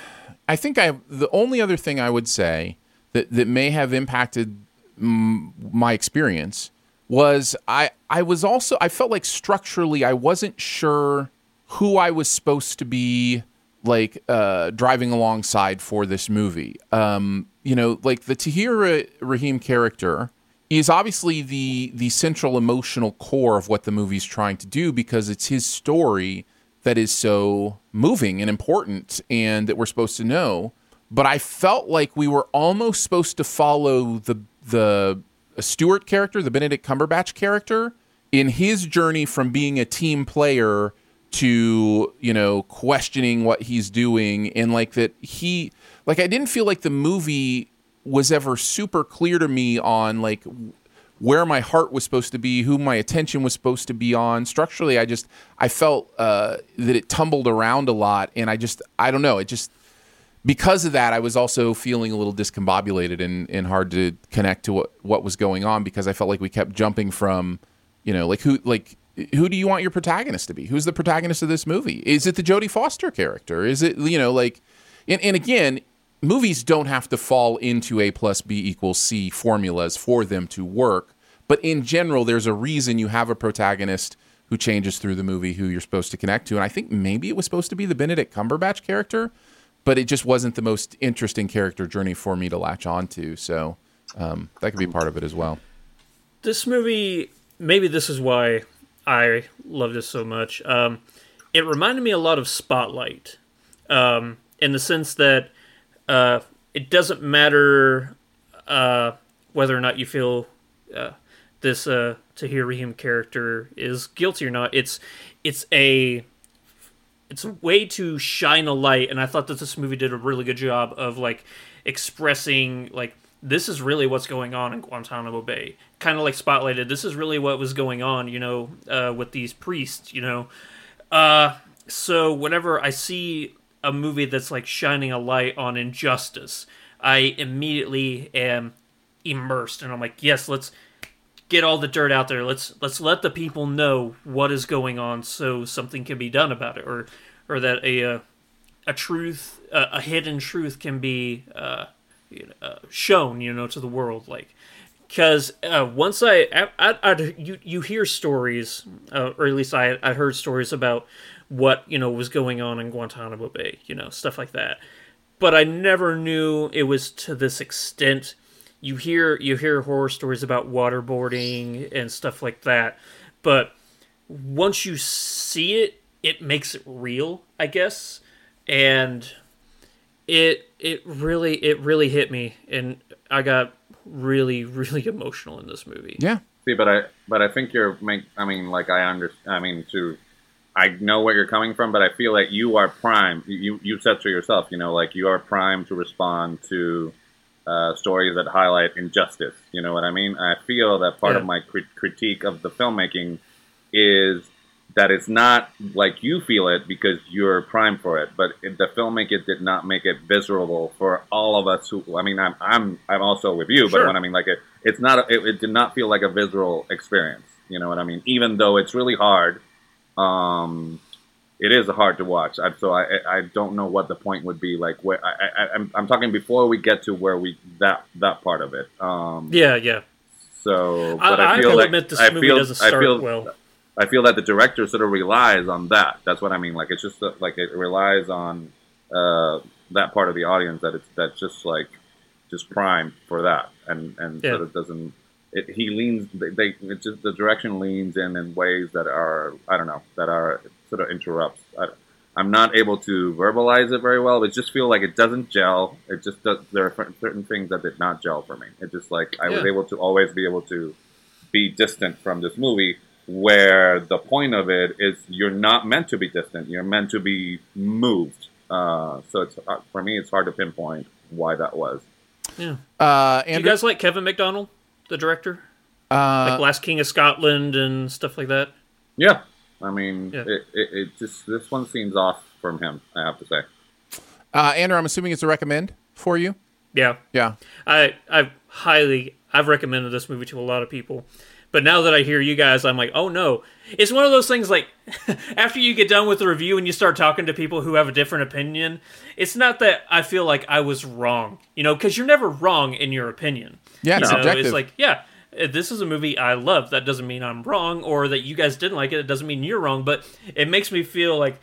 Speaker 2: I think I the only other thing I would say that that may have impacted my experience was I I was also I felt like structurally I wasn't sure who I was supposed to be like uh, driving alongside for this movie. Um, you know, like the Tahar Rahim character is obviously the the central emotional core of what the movie's trying to do because it's his story that is so moving and important and that we're supposed to know. But I felt like we were almost supposed to follow the the Stewart character, the Benedict Cumberbatch character, in his journey from being a team player to you know questioning what he's doing and like that he like I didn't feel like the movie was ever super clear to me on like where my heart was supposed to be, who my attention was supposed to be on. Structurally, I just I felt uh, that it tumbled around a lot, and I just I don't know. It just because of that, I was also feeling a little discombobulated and, and hard to connect to what what was going on because I felt like we kept jumping from, you know, like who like who do you want your protagonist to be? Who's the protagonist of this movie? Is it the Jodie Foster character? Is it you know like, and, and again, movies don't have to fall into a plus b equals c formulas for them to work. But in general, there's a reason you have a protagonist who changes through the movie who you're supposed to connect to. And I think maybe it was supposed to be the Benedict Cumberbatch character, but it just wasn't the most interesting character journey for me to latch onto. So um, that could be part of it as well.
Speaker 3: This movie, maybe this is why I love this so much. Um, it reminded me a lot of Spotlight, um, in the sense that uh, it doesn't matter uh, whether or not you feel uh, this uh, Tahar Rahim character is guilty or not. It's it's a it's a way to shine a light, and I thought that this movie did a really good job of like expressing like this is really what's going on in Guantanamo Bay. Kind of like spotlighted. This is really what was going on, you know, uh, with these priests, you know. Uh, so whenever I see a movie that's like shining a light on injustice, I immediately am immersed, and I'm like, yes, let's get all the dirt out there. Let's let's let the people know what is going on, so something can be done about it, or or that a uh, a truth, uh, a hidden truth, can be uh, you know, uh, shown, you know, to the world, like. Because uh, once I, I, I, I'd- you, you hear stories, uh, or at least I, I heard stories about what you know was going on in Guantanamo Bay, you know, stuff like that. But I never knew it was to this extent you hear you hear horror stories about waterboarding and stuff like that, but once you see it, it makes it real, I guess, and it it really it really hit me, and I got really really emotional in this movie.
Speaker 2: Yeah.
Speaker 4: See, but I but I think you're make. I mean, like I under. I mean, to I know where you're coming from, but I feel like you are prime. You you said so yourself. You know, like you are prime to respond to uh, stories that highlight injustice. You know what I mean? I feel that part
Speaker 3: Yeah.
Speaker 4: of my crit- critique of the filmmaking is that it's not like you feel it because you're primed for it, but it, the filmmaker did not make it visceral for all of us who. I mean, I'm I'm I'm also with you, but
Speaker 3: Sure.
Speaker 4: when I mean like it, it's not. A, it, it did not feel like a visceral experience. You know what I mean? Even though it's really hard, um, it is hard to watch. I, so I I I don't know what the point would be. Like where I, I I'm I'm talking before we get to where we that that part of it. Um,
Speaker 3: Yeah, yeah.
Speaker 4: so,
Speaker 3: I-
Speaker 4: but I,
Speaker 3: I
Speaker 4: feel
Speaker 3: will
Speaker 4: like
Speaker 3: admit this
Speaker 4: I
Speaker 3: movie
Speaker 4: feel,
Speaker 3: doesn't
Speaker 4: I
Speaker 3: start
Speaker 4: feel,
Speaker 3: well.
Speaker 4: I feel that the director sort of relies on that. That's what I mean. Like it's just like it relies on uh, that part of the audience that it's that's just like just prime for that, and and
Speaker 3: Yeah.
Speaker 4: sort of doesn't. It, he leans. They, they it just the direction leans in in ways that are I don't know that are sort of interrupts. I, I'm not able to verbalize it very well. It just feel like it doesn't gel. It just does. There are certain things that did not gel for me. It just like I was able to always be able to be distant from this movie where the point of it is you're not meant to be distant you're meant to be moved uh, so it's uh, for me it's hard to pinpoint why that was
Speaker 3: Yeah.
Speaker 2: Uh,
Speaker 3: Do you guys like Kevin Macdonald, the director?
Speaker 2: Uh,
Speaker 3: like Last King of Scotland and stuff like that.
Speaker 4: yeah i mean
Speaker 3: Yeah.
Speaker 4: It, it, it just this one seems off from him i have to say
Speaker 2: Uh, Andrew, I'm assuming it's a recommend for you.
Speaker 3: Yeah.
Speaker 2: Yeah.
Speaker 3: I I've highly I've recommended this movie to a lot of people. But now that I hear you guys, I'm like, oh no. It's one of those things like after you get done with the review and you start talking to people who have a different opinion, it's not that I feel like I was wrong, you know, because you're never wrong in your opinion.
Speaker 2: Yeah,
Speaker 3: you
Speaker 2: it's
Speaker 3: know,
Speaker 2: objective.
Speaker 3: It's like, yeah, this is a movie I love. That doesn't mean I'm wrong, or that you guys didn't like it. It doesn't mean you're wrong. But it makes me feel like,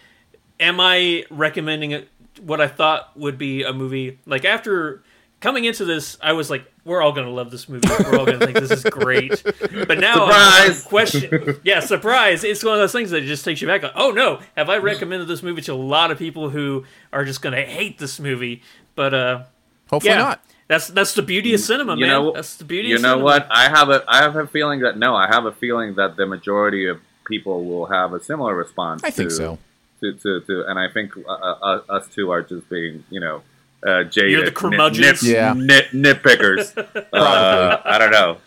Speaker 3: am I recommending it, what I thought would be a movie? Like after coming into this, I was like, we're all gonna love this movie. We're all gonna think this is great. But now, I'm- I'm
Speaker 4: Surprise!
Speaker 3: question, yeah, surprise. It's one of those things that just takes you back. Like, oh no, have I recommended this movie to a lot of people who are just gonna hate this movie? But uh,
Speaker 2: Hopefully
Speaker 3: yeah,
Speaker 2: not.
Speaker 3: That's that's the beauty of cinema,
Speaker 4: you
Speaker 3: man.
Speaker 4: know
Speaker 3: that's the beauty.
Speaker 4: you
Speaker 3: of
Speaker 4: know
Speaker 3: cinema.
Speaker 4: what i have a i have a feeling that no i have a feeling that the majority of people will have a similar response
Speaker 2: I think so.
Speaker 4: to, to, to and i think uh, uh, us two are just being you know uh, jaded,
Speaker 3: You're the
Speaker 4: nit,
Speaker 3: curmudgeons.
Speaker 4: nit,
Speaker 2: Yeah.
Speaker 4: nit, nitpickers. uh, I don't know.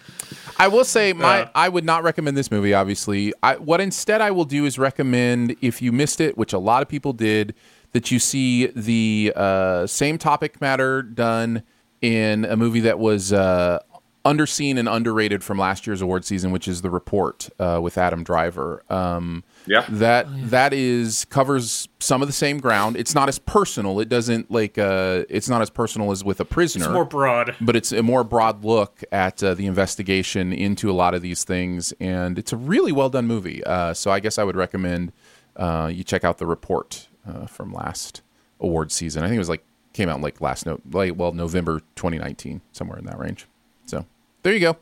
Speaker 2: I will say my
Speaker 3: Uh.
Speaker 2: I would not recommend this movie. Obviously, I, what instead I will do is recommend if you missed it, which a lot of people did, that you see the uh, same topic matter done in a movie that was uh, underseen and underrated from last year's award season, which is The Report uh, with Adam Driver. Um,
Speaker 4: Yeah.
Speaker 2: that that is covers some of the same ground. It's not as personal. It doesn't like uh, it's not as personal as with a prisoner
Speaker 3: It's more broad.
Speaker 2: but it's a more broad look at uh, the investigation into a lot of these things, and it's a really well done movie. Uh, so I guess I would recommend uh, you check out the report uh, from last award season. I think it was like came out like last no like well November 2019, somewhere in that range. So there you go.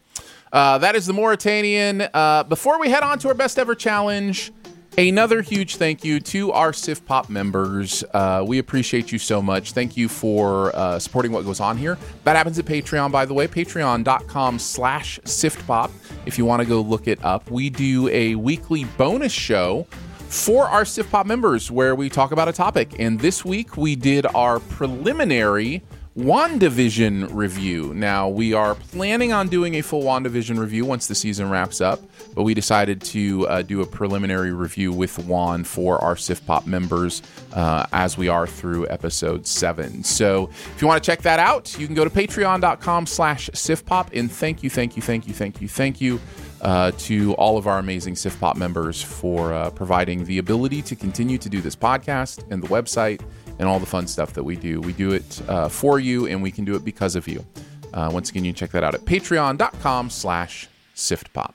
Speaker 2: Uh, that is the Mauritanian. Uh, before we head on to our best ever challenge, another huge thank you to our SiftPop members. Uh, we appreciate you so much. Thank you for uh, supporting what goes on here. That happens at Patreon, by the way, patreon.com slash siftpop. If you want to go look it up, we do a weekly bonus show for our SiftPop members where we talk about a topic. And this week we did our preliminary WandaVision review. Now, we are planning on doing a full WandaVision review once the season wraps up, but we decided to uh, do a preliminary review with Juan for our SiftPop members uh, as we are through episode 7. So, if you want to check that out, you can go to patreon.com slash siftpop. And thank you, thank you, thank you, thank you, thank you uh, to all of our amazing SiftPop members for uh, providing the ability to continue to do this podcast and the website and all the fun stuff that we do. We do it uh, for you, and we can do it because of you. Uh, once again, you can check that out at patreon.com slash siftpop.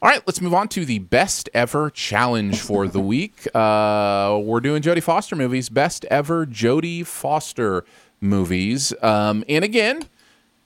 Speaker 2: All right, let's move on to the best ever challenge for the week. Uh, we're doing Jodie Foster movies, best ever Jodie Foster movies. Um, and again,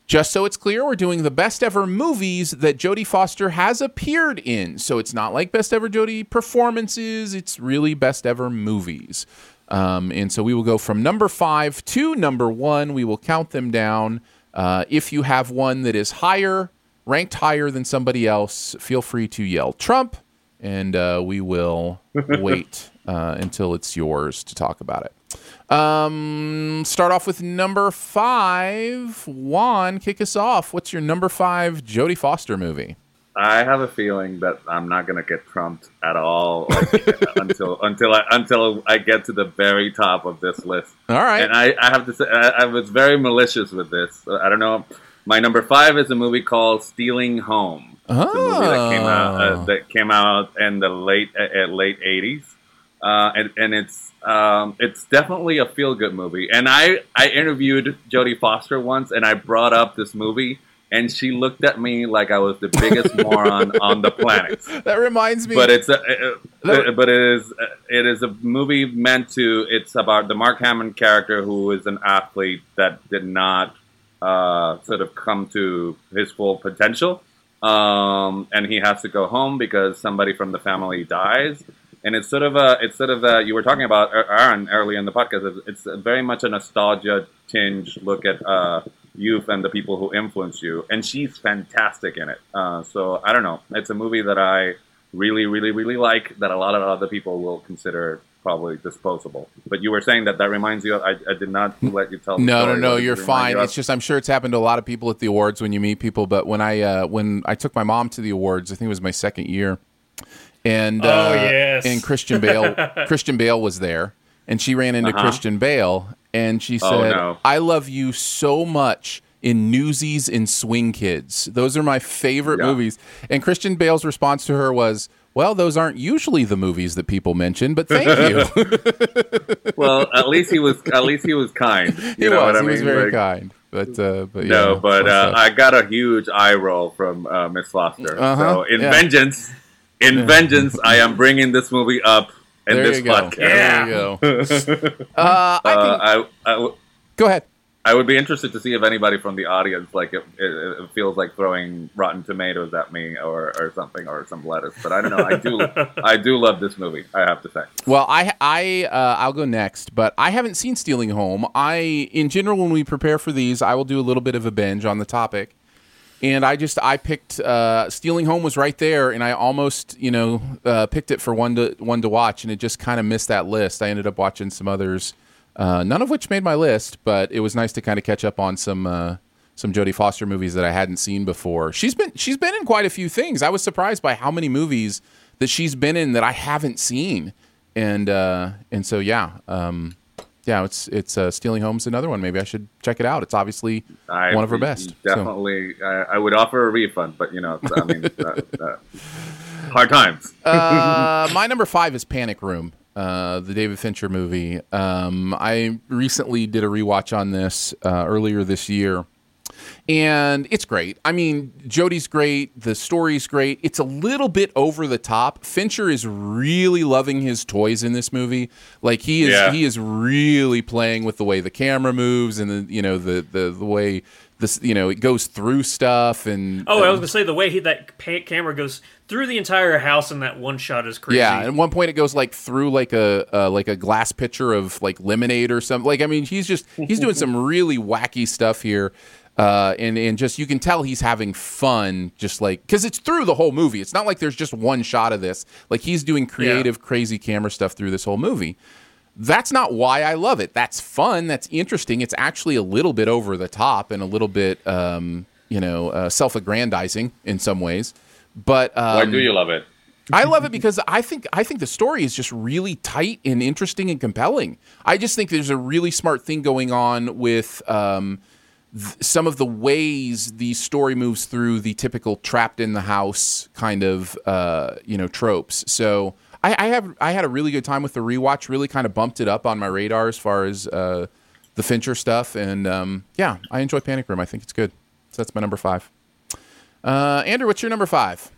Speaker 2: just so it's clear, we're doing the best ever movies that Jodie Foster has appeared in. So it's not like best ever Jodie performances, it's really best ever movies. Um, and so we will go from number five to number one. We will count them down. Uh, if you have one that is higher, ranked higher than somebody else, feel free to yell Trump, and uh, we will wait uh, until it's yours to talk about it. Um, start off with number five. Juan, kick us off. What's your number five Jodie Foster movie?
Speaker 4: I have a feeling that I'm not gonna get trumped at all like, until until I until I get to the very top of this list.
Speaker 2: All right,
Speaker 4: and I, I have to say I, I was very malicious with this. I don't know. My number five is a movie called Stealing Home.
Speaker 2: Oh.
Speaker 4: It's a movie that came out uh, that came out in the late uh, late eighties, uh, and and it's um, it's definitely a feel good movie. And I I interviewed Jodie Foster once, and I brought up this movie. And she looked at me like I was the biggest moron on the planet.
Speaker 2: That reminds me.
Speaker 4: But it's a, uh, but it is it is a movie meant to. It's about the Mark Hamill character who is an athlete that did not uh, sort of come to his full potential. Um, and he has to go home because somebody from the family dies. And it's sort of a, it's sort of a, you were talking about Aaron earlier in the podcast. It's, it's very much a nostalgia tinge look at uh, youth and the people who influence you. And she's fantastic in it. Uh, so I don't know. It's a movie that I really, really, really like that a lot of other people will consider probably disposable. But you were saying that that reminds you. Of, I, I did not let you tell.
Speaker 2: no, no, no. You're fine. You it's just I'm sure it's happened to a lot of people at the awards when you meet people. But when I uh, when I took my mom to the awards, I think it was my second year, and
Speaker 3: oh
Speaker 2: uh,
Speaker 3: yes,
Speaker 2: and Christian Bale Christian Bale was there, and she ran into
Speaker 4: Uh-huh.
Speaker 2: Christian Bale, and she said,
Speaker 4: Oh, no.
Speaker 2: "I love you so much." In Newsies and Swing Kids. Those are my favorite
Speaker 4: Yeah.
Speaker 2: movies. And Christian Bale's response to her was, Well, those aren't usually the movies that people mention, but thank you.
Speaker 4: well, at least he was at least he was kind. You
Speaker 2: he
Speaker 4: know
Speaker 2: was.
Speaker 4: what I
Speaker 2: he
Speaker 4: mean?
Speaker 2: was very
Speaker 4: Like,
Speaker 2: kind. But uh, but
Speaker 4: No, but uh. I got a huge eye roll from uh, Miss Foster.
Speaker 2: Uh-huh,
Speaker 4: So in
Speaker 2: yeah.
Speaker 4: vengeance, in vengeance, I am bringing this movie up in
Speaker 2: There
Speaker 4: this
Speaker 2: you go.
Speaker 4: podcast.
Speaker 2: There you go. Uh, I
Speaker 4: Uh,
Speaker 2: think-
Speaker 4: I, I w-
Speaker 2: Go ahead.
Speaker 4: I would be interested to see if anybody from the audience like it, it, it feels like throwing rotten tomatoes at me or, or something or some lettuce. But I don't know. I do I do love this movie. I have to say.
Speaker 2: Well, I I uh, I'll go next, but I haven't seen Stealing Home. I in general when we prepare for these, I will do a little bit of a binge on the topic. And I just I picked uh, Stealing Home was right there, and I almost you know uh, picked it for one to one to watch, and it just kind of missed that list. I ended up watching some others, uh, none of which made my list, but it was nice to kind of catch up on some uh, some Jodie Foster movies that I hadn't seen before. She's been she's been in quite a few things. I was surprised by how many movies that she's been in that I haven't seen, and uh, and so yeah. Um, yeah, it's it's uh, Stealing Home's another one. Maybe I should check it out. It's obviously
Speaker 4: I,
Speaker 2: one of her best. so.
Speaker 4: Definitely, I, I would offer a refund, but you know, I mean, uh, uh, hard times.
Speaker 2: uh, my number five is Panic Room, uh, the David Fincher movie. Um, I recently did a rewatch on this uh, earlier this year, and it's great. I mean, Jodie's great. The story's great. It's a little bit over the top. Fincher is really loving his toys in this movie. Like he is,
Speaker 4: Yeah.
Speaker 2: he is really playing with the way the camera moves and the you know the the the way this you know it goes through stuff and
Speaker 3: Oh, I was gonna say the way he, that pa- camera goes through the entire house in that one shot is crazy.
Speaker 2: Yeah, at one point it goes like through like a uh, like a glass pitcher of like lemonade or something. Like I mean, he's just he's doing some really wacky stuff here. Uh, and and just you can tell he's having fun, just like because it's through the whole movie. It's not like there's just one shot of this. Like he's doing creative, yeah. crazy camera stuff through this whole movie. That's not why I love it. That's fun. That's interesting. It's actually a little bit over the top and a little bit, um, you know, uh, self-aggrandizing in some ways. But um,
Speaker 4: why do you love it?
Speaker 2: I love it because I think I think the story is just really tight and interesting and compelling. I just think there's a really smart thing going on with um, th- some of the ways the story moves through the typical trapped in the house kind of uh, you know tropes. So I, I, have I had a really good time with the rewatch. Really kind of bumped it up on my radar as far as uh, the Fincher stuff, and um, yeah, I enjoy Panic Room. I think it's good. So that's my number five. Uh, Andrew, what's your number five?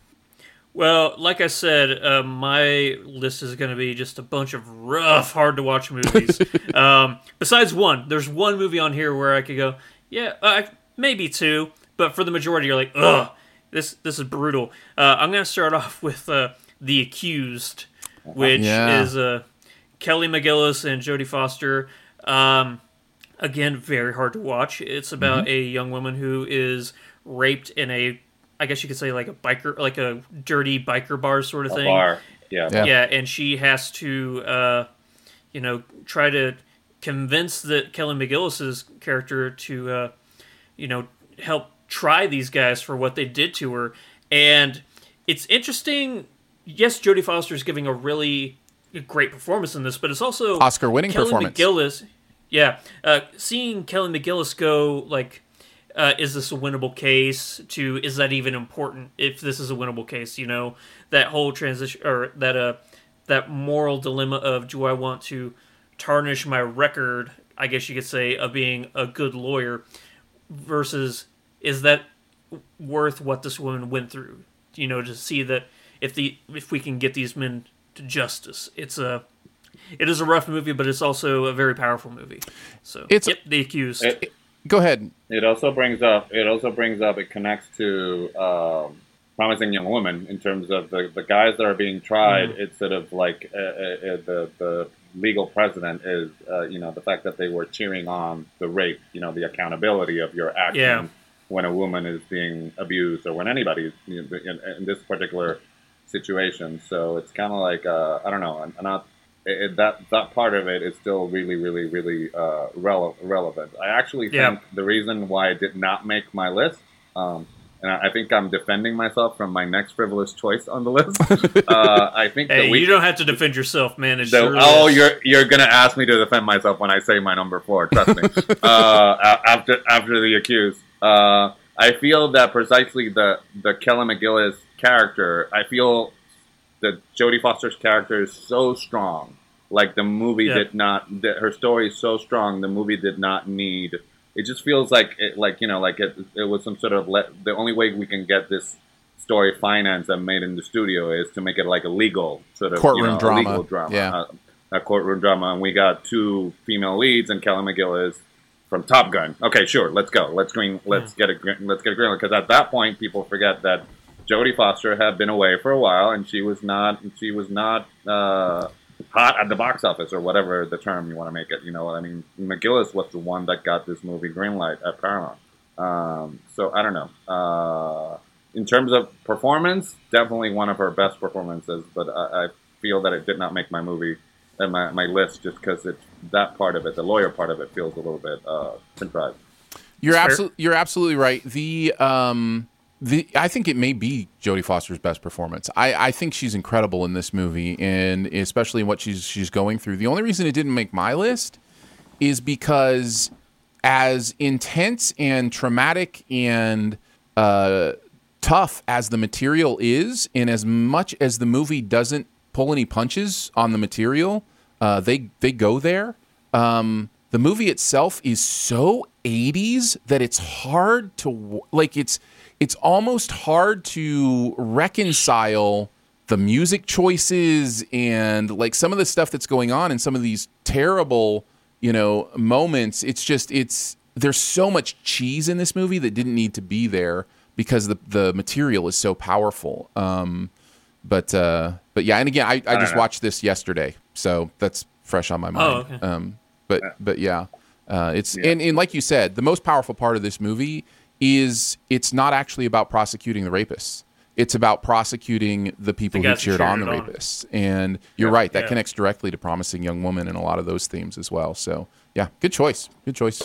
Speaker 3: Well, like I said, uh, my list is going to be just a bunch of rough, hard to watch movies. um, besides one, there's one movie on here where I could go, yeah, uh, maybe two, but for the majority, you're like, ugh, this this is brutal. Uh, I'm going to start off with uh, The Accused, which yeah. is uh, Kelly McGillis and Jodie Foster. Um, again, very hard to watch. It's about mm-hmm. a young woman who is raped in a I guess you could say like a biker, like a dirty biker bar sort of a thing.
Speaker 4: Bar, yeah.
Speaker 3: yeah, yeah, and she has to, uh, you know, try to convince the Kelly McGillis's character to, uh, you know, help try these guys for what they did to her, and it's interesting. Yes, Jodie Foster is giving a really great performance in this, but it's also
Speaker 2: Oscar-winning
Speaker 3: Kelly
Speaker 2: performance.
Speaker 3: McGillis, yeah, uh, seeing Kelly McGillis go like uh, is this a winnable case? To is that even important if this is a winnable case? You know that whole transition or that uh that moral dilemma of do i want to tarnish my record i guess you could say of being a good lawyer versus is that worth what this woman went through? You know to see that if the if we can get these men to justice. It's a it is a rough movie but it's also a very powerful movie. So
Speaker 2: it's
Speaker 3: yep, the accused.
Speaker 2: It, Go ahead.
Speaker 4: It also brings up. It also brings up. It connects to um, promising young woman in terms of the, the guys that are being tried. Mm. It's sort of like uh, uh, uh, the the legal precedent is uh, you know the fact that they were cheering on the rape. You know the accountability of your action yeah. when a woman is being abused or when anybody you know, in, in, this particular situation. So it's kind of like uh, I don't know. I'm not it, that that part of it is still really, really, really uh, rele- relevant. I actually think yeah. the reason why it did not make my list, um, and I think I'm defending myself from my next frivolous choice on the list. uh, I think
Speaker 3: hey, you don't have to defend yourself, man.
Speaker 4: It's the, oh, list. you're you're gonna ask me to defend myself when I say my number four. Trust me. uh, after after the accused, uh, I feel that precisely the the Kelly McGillis character, I feel the Jodie Foster's character is so strong. Like the movie yeah. did not. The, her story is so strong. The movie did not need. It just feels like it, like you know, like it, it was some sort of. Le- the only way we can get this story financed and made in the studio is to make it like a legal sort of
Speaker 2: courtroom
Speaker 4: you know,
Speaker 2: drama.
Speaker 4: legal drama,
Speaker 2: yeah.
Speaker 4: Uh, a courtroom drama. And we got two female leads, and Kelly McGillis from Top Gun. Okay, sure, let's go. Let's green. Let's get a green, let's get a green. Because at that point, people forget that Jodie Foster had been away for a while, and she was not she was not uh, hot at the box office or whatever the term you want to make it. You know what I mean? McGillis was the one that got this movie greenlight at Paramount. Um, so I don't know. Uh, in terms of performance, definitely one of her best performances, but I, I feel that it did not make my movie and my, my list just because it's that part of it, the lawyer part of it, feels a little bit uh, contrived.
Speaker 2: You're absolutely you're absolutely right. The um, the I think it may be Jodie Foster's best performance. I, I think she's incredible in this movie, and especially what she's she's going through. The only reason it didn't make my list is because as intense and traumatic and uh, tough as the material is, and as much as the movie doesn't pull any punches on the material, uh, they they go there. Um, the movie itself is so 80s that it's hard to like it's it's almost hard to reconcile the music choices and like some of the stuff that's going on in some of these terrible, you know, moments. It's just it's there's so much cheese in this movie that didn't need to be there because the the material is so powerful. Um, but uh, but yeah, and again, I, I, just watched this yesterday, so that's fresh on my mind.
Speaker 3: okay.
Speaker 2: Um, but but yeah, uh, it's and, and like you said, the most powerful part of this movie is it's not actually about prosecuting the rapists. It's about prosecuting the people
Speaker 3: The
Speaker 2: who
Speaker 3: guys who
Speaker 2: cheered on the
Speaker 3: cheered on.
Speaker 2: rapists. And you're right, that
Speaker 3: Yeah.
Speaker 2: connects directly to promising young woman and a lot of those themes as well. So yeah, good choice. Good choice.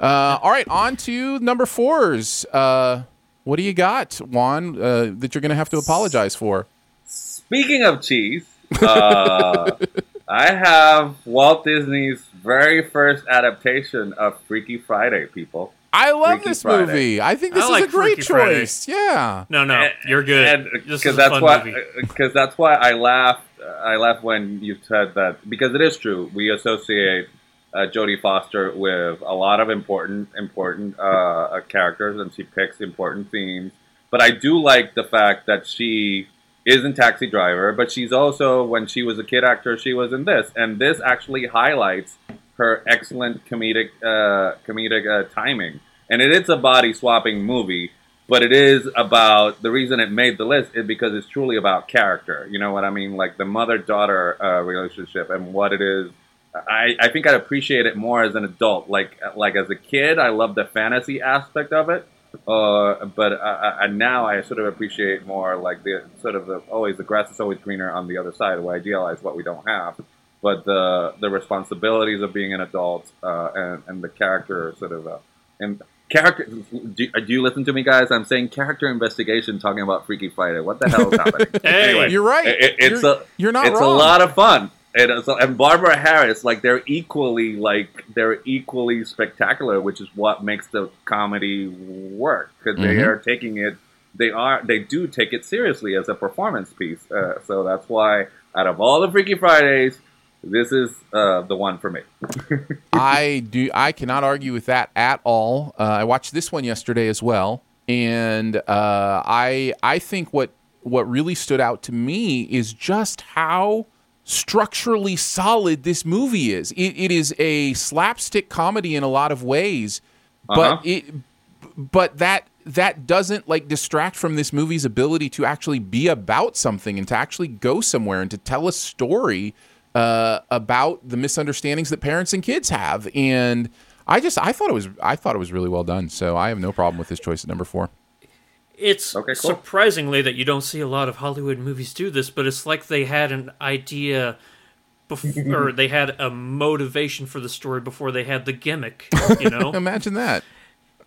Speaker 2: Uh, all right, on to number fours. Uh, what do you got, Juan, uh, that you're going to have to apologize for?
Speaker 4: Speaking of cheese, uh, I have Walt Disney's very first adaptation of Freaky Friday, people.
Speaker 2: I love
Speaker 4: Freaky
Speaker 2: this
Speaker 4: Friday.
Speaker 2: movie. I think this
Speaker 3: I
Speaker 2: is
Speaker 3: like
Speaker 2: a great
Speaker 3: Freaky Friday.
Speaker 2: choice. Yeah.
Speaker 3: No, no, you're good.
Speaker 4: Because that's why because that's why I laughed. I laughed when you said that because it is true. We associate uh, Jodie Foster with a lot of important important uh, uh, characters, and she picks important themes. But I do like the fact that she is in Taxi Driver, but she's also when she was a kid actor, she was in this, and this actually highlights her excellent comedic uh, comedic uh, timing. And it is a body swapping movie, but it is about the reason it made the list is because it's truly about character. You know what I mean? Like the mother daughter uh, relationship and what it is. I, I think I'd appreciate it more as an adult. Like like as a kid, I love the fantasy aspect of it. Uh, but I, I, now I sort of appreciate more like the sort of the always the grass is always greener on the other side. We idealize what we don't have, but the the responsibilities of being an adult uh, and and the character sort of uh, and character. Do, do you listen to me, guys? I'm saying character investigation, talking about Freaky Friday. What the hell is happening?
Speaker 2: Hey, you're right.
Speaker 4: it- it's
Speaker 2: You're-
Speaker 4: a
Speaker 2: you're not
Speaker 4: It's
Speaker 2: wrong.
Speaker 4: a lot of fun. And, it's- and Barbara Harris, like they're equally like they're equally spectacular, which is what makes the comedy work because they
Speaker 2: Mhm.
Speaker 4: are taking it. They are they do take it seriously as a performance piece. Uh, so that's why out of all the Freaky Fridays, this is uh, the one for me.
Speaker 2: I do. I cannot argue with that at all. Uh, I watched this one yesterday as well, and uh, I I think what what really stood out to me is just how structurally solid this movie is. It, it is a slapstick comedy in a lot of ways,
Speaker 4: Uh-huh.
Speaker 2: but it but that that doesn't like distract from this movie's ability to actually be about something and to actually go somewhere and to tell a story uh, about the misunderstandings that parents and kids have and i just i thought it was i thought it was really well done so i have no problem with this choice at number four
Speaker 3: It's
Speaker 4: cool.
Speaker 3: surprisingly that you don't see a lot of Hollywood movies do this, but it's like they had an idea before, or they had a motivation for the story before they had the gimmick. You know,
Speaker 2: imagine that.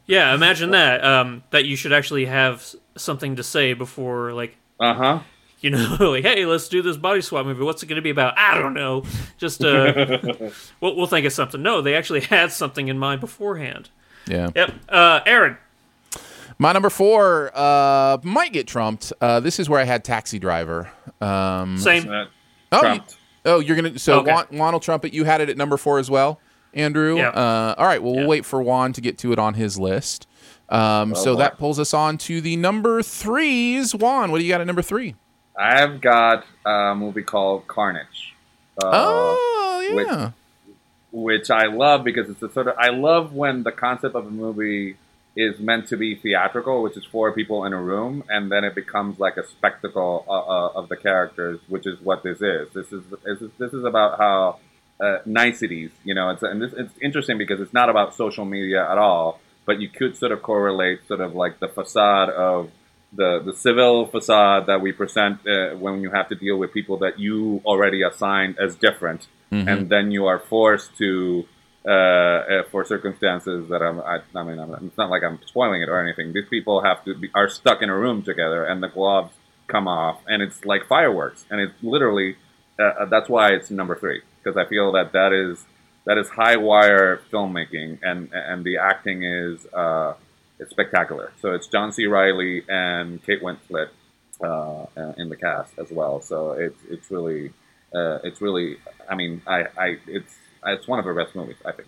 Speaker 3: Yeah, imagine that. Um, that you should actually have something to say before, like,
Speaker 4: uh huh.
Speaker 3: You know, like, hey, let's do this body swap movie. What's it going to be about? I don't know. Just uh, we'll, we'll think of something. No, they actually had something in mind beforehand.
Speaker 2: yeah
Speaker 3: Yep. Uh, Aaron.
Speaker 2: my number four uh, might get trumped uh, this is where i had taxi driver um,
Speaker 3: Same.
Speaker 2: Oh, you,
Speaker 4: Trumped.
Speaker 2: oh, you're gonna. So
Speaker 3: Okay.
Speaker 2: Juan, Juan will trump it. You had it at number four as well, Andrew.
Speaker 3: Yeah.
Speaker 2: Uh, all right. Well, we'll wait for Juan to get to it on his list. Um,
Speaker 4: Oh,
Speaker 2: so
Speaker 4: boy.
Speaker 2: that pulls us on to the number threes. Juan, what do you got at number three?
Speaker 4: I've got a movie called Carnage. Uh,
Speaker 2: oh
Speaker 4: which-
Speaker 2: yeah.
Speaker 4: which I love because it's a sort of I love when the concept of a movie is meant to be theatrical, which is four people in a room, and then it becomes like a spectacle uh, uh, of the characters, which is what this is. This is this is, this is about how uh, niceties, you know. It's and this, it's interesting because it's not about social media at all, but you could sort of correlate sort of like the facade of the the civil facade that we present uh, when you have to deal with people that you already assigned as different,
Speaker 2: Mhm.
Speaker 4: and then you are forced to uh, uh, for circumstances that I'm, I, I mean, I'm, it's not like I'm spoiling it or anything. These people have to be, are stuck in a room together, and the gloves come off, and it's like fireworks, and it's literally uh, uh, that's why it's number three because I feel that that is that is high wire filmmaking, and and the acting is uh, it's spectacular. So it's John C. Reilly and Kate Winslet uh, uh, in the cast as well. So it's it's really uh, it's really I mean I, I it's it's one of her best movies I think.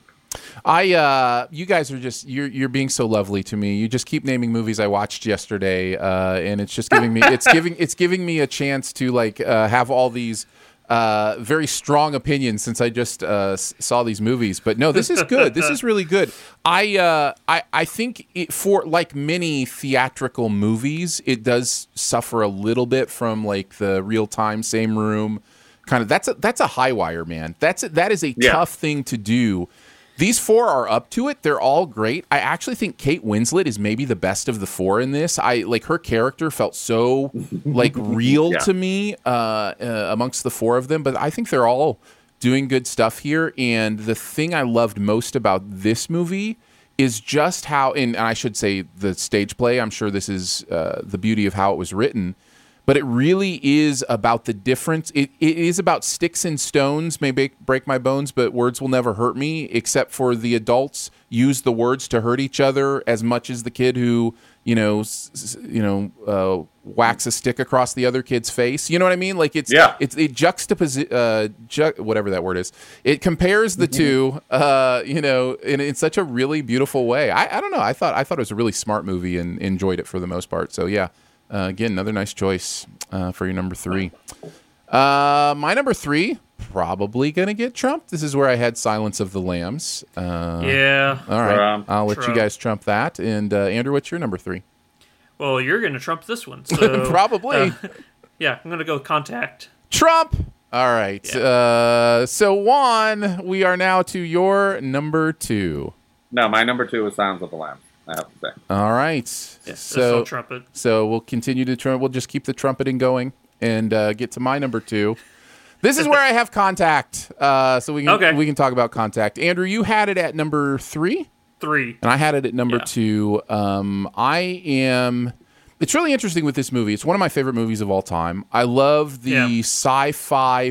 Speaker 2: I uh you guys are just you're you're being so lovely to me. You just keep naming movies I watched yesterday uh and it's just giving me it's giving it's giving me a chance to like uh have all these uh, very strong opinion since I just uh, s- saw these movies. But no, this is good. this is really good. I uh, I I think it, for like many theatrical movies, it does suffer a little bit from like the real time, same room kind of. That's a that's a high wire, man. That's a, that is a
Speaker 4: Yeah.
Speaker 2: tough thing to do. These four are up to it. They're all great. I actually think Kate Winslet is maybe the best of the four in this. I like her character felt so like real
Speaker 4: Yeah.
Speaker 2: to me uh, uh, amongst the four of them. But I think they're all doing good stuff here. And the thing I loved most about this movie is just how, and I should say the stage play. I'm sure this is uh, the beauty of how it was written but it really is about the difference. It, it is about sticks and stones may break, break my bones, but words will never hurt me. Except for the adults use the words to hurt each other as much as the kid who you know s- s- you know uh, whacks a stick across the other kid's face. You know what I mean? Like it's
Speaker 4: Yeah.
Speaker 2: it's it juxtapose uh, ju- whatever that word is. It compares the two, uh, you know, in, in such a really beautiful way. I, I don't know. I thought I thought it was a really smart movie and enjoyed it for the most part. So yeah, uh, again, another nice choice uh, for your number three. Uh, my number three probably gonna get trumped. This is where I had Silence of the Lambs. Uh,
Speaker 3: Yeah.
Speaker 2: All right,
Speaker 4: Trump.
Speaker 2: I'll let you guys trump that. And uh, Andrew, what's your number three?
Speaker 3: Well, you're going to trump this one. So,
Speaker 2: Probably.
Speaker 3: uh, yeah, I'm going to go Contact.
Speaker 2: Trump. All right. Uh, so Juan, we are now to your number two.
Speaker 4: No, my number two is Silence of the Lambs. I have to say.
Speaker 2: All right.
Speaker 3: Yes,
Speaker 2: so
Speaker 3: so trumpet.
Speaker 2: So we'll continue to trum- We'll just keep the trumpeting going and uh, get to my number two. This is where I have contact. Uh, so we can
Speaker 3: Okay.
Speaker 2: we can talk about contact. Andrew, you had it at number three,
Speaker 3: Three.
Speaker 2: and I had it at number
Speaker 3: Yeah.
Speaker 2: two. Um, I am. It's really interesting with this movie. It's one of my favorite movies of all time. I love the
Speaker 3: Yeah.
Speaker 2: sci-fi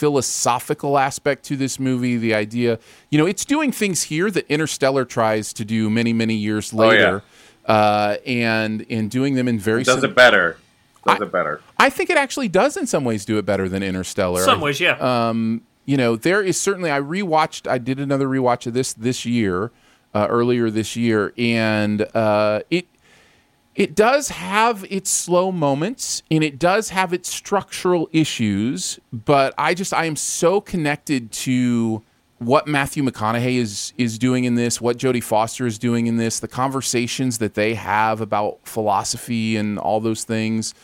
Speaker 2: philosophical aspect to this movie. The idea, you know, it's doing things here that Interstellar tries to do many, many years
Speaker 4: Oh, yeah.
Speaker 2: later, uh, and and doing them in very
Speaker 4: Does
Speaker 2: sim-
Speaker 4: it better. Does it better.
Speaker 2: I think it actually does in some ways do it better than Interstellar.
Speaker 3: Some ways, yeah.
Speaker 2: Um, you know, there is certainly. I rewatched. I did another rewatch of this this year, uh, earlier this year, and uh, it it does have its slow moments and it does have its structural issues. But I just I am so connected to what Matthew McConaughey is is doing in this, what Jodie Foster is doing in this, the conversations that they have about philosophy and all those things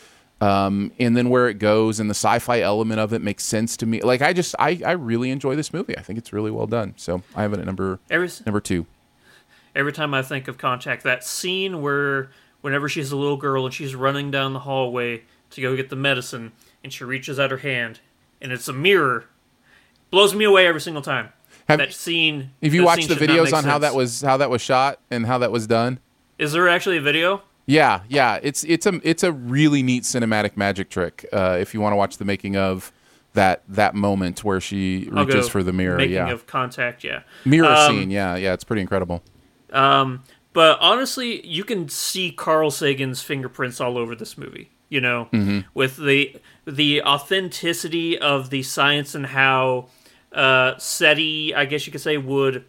Speaker 2: um, and then where it goes and the sci-fi element of it makes sense to me. Like I just I, I really enjoy this movie. I think it's really well done. So I have it at number
Speaker 3: Every-
Speaker 2: number two.
Speaker 3: Every time I think of Contact, that scene where whenever she's a little girl and she's running down the hallway to go get the medicine and she reaches out her hand and it's a mirror blows me away every single time.
Speaker 2: Have-
Speaker 3: that scene.
Speaker 2: If you watch the videos on how
Speaker 3: sense.
Speaker 2: that was how that was shot and how that was done,
Speaker 3: Is there actually a video?
Speaker 2: yeah, yeah, it's it's a it's a really neat cinematic magic trick. Uh, if you want to watch the making of that that moment where she reaches for the mirror, yeah
Speaker 3: Making
Speaker 2: yeah,
Speaker 3: of Contact, yeah.
Speaker 2: mirror
Speaker 3: Um,
Speaker 2: scene, yeah, yeah, it's pretty incredible.
Speaker 3: Um, but honestly, you can see Carl Sagan's fingerprints all over this movie. You know,
Speaker 2: Mhm.
Speaker 3: with the the authenticity of the science and how uh, SETI, I guess you could say, would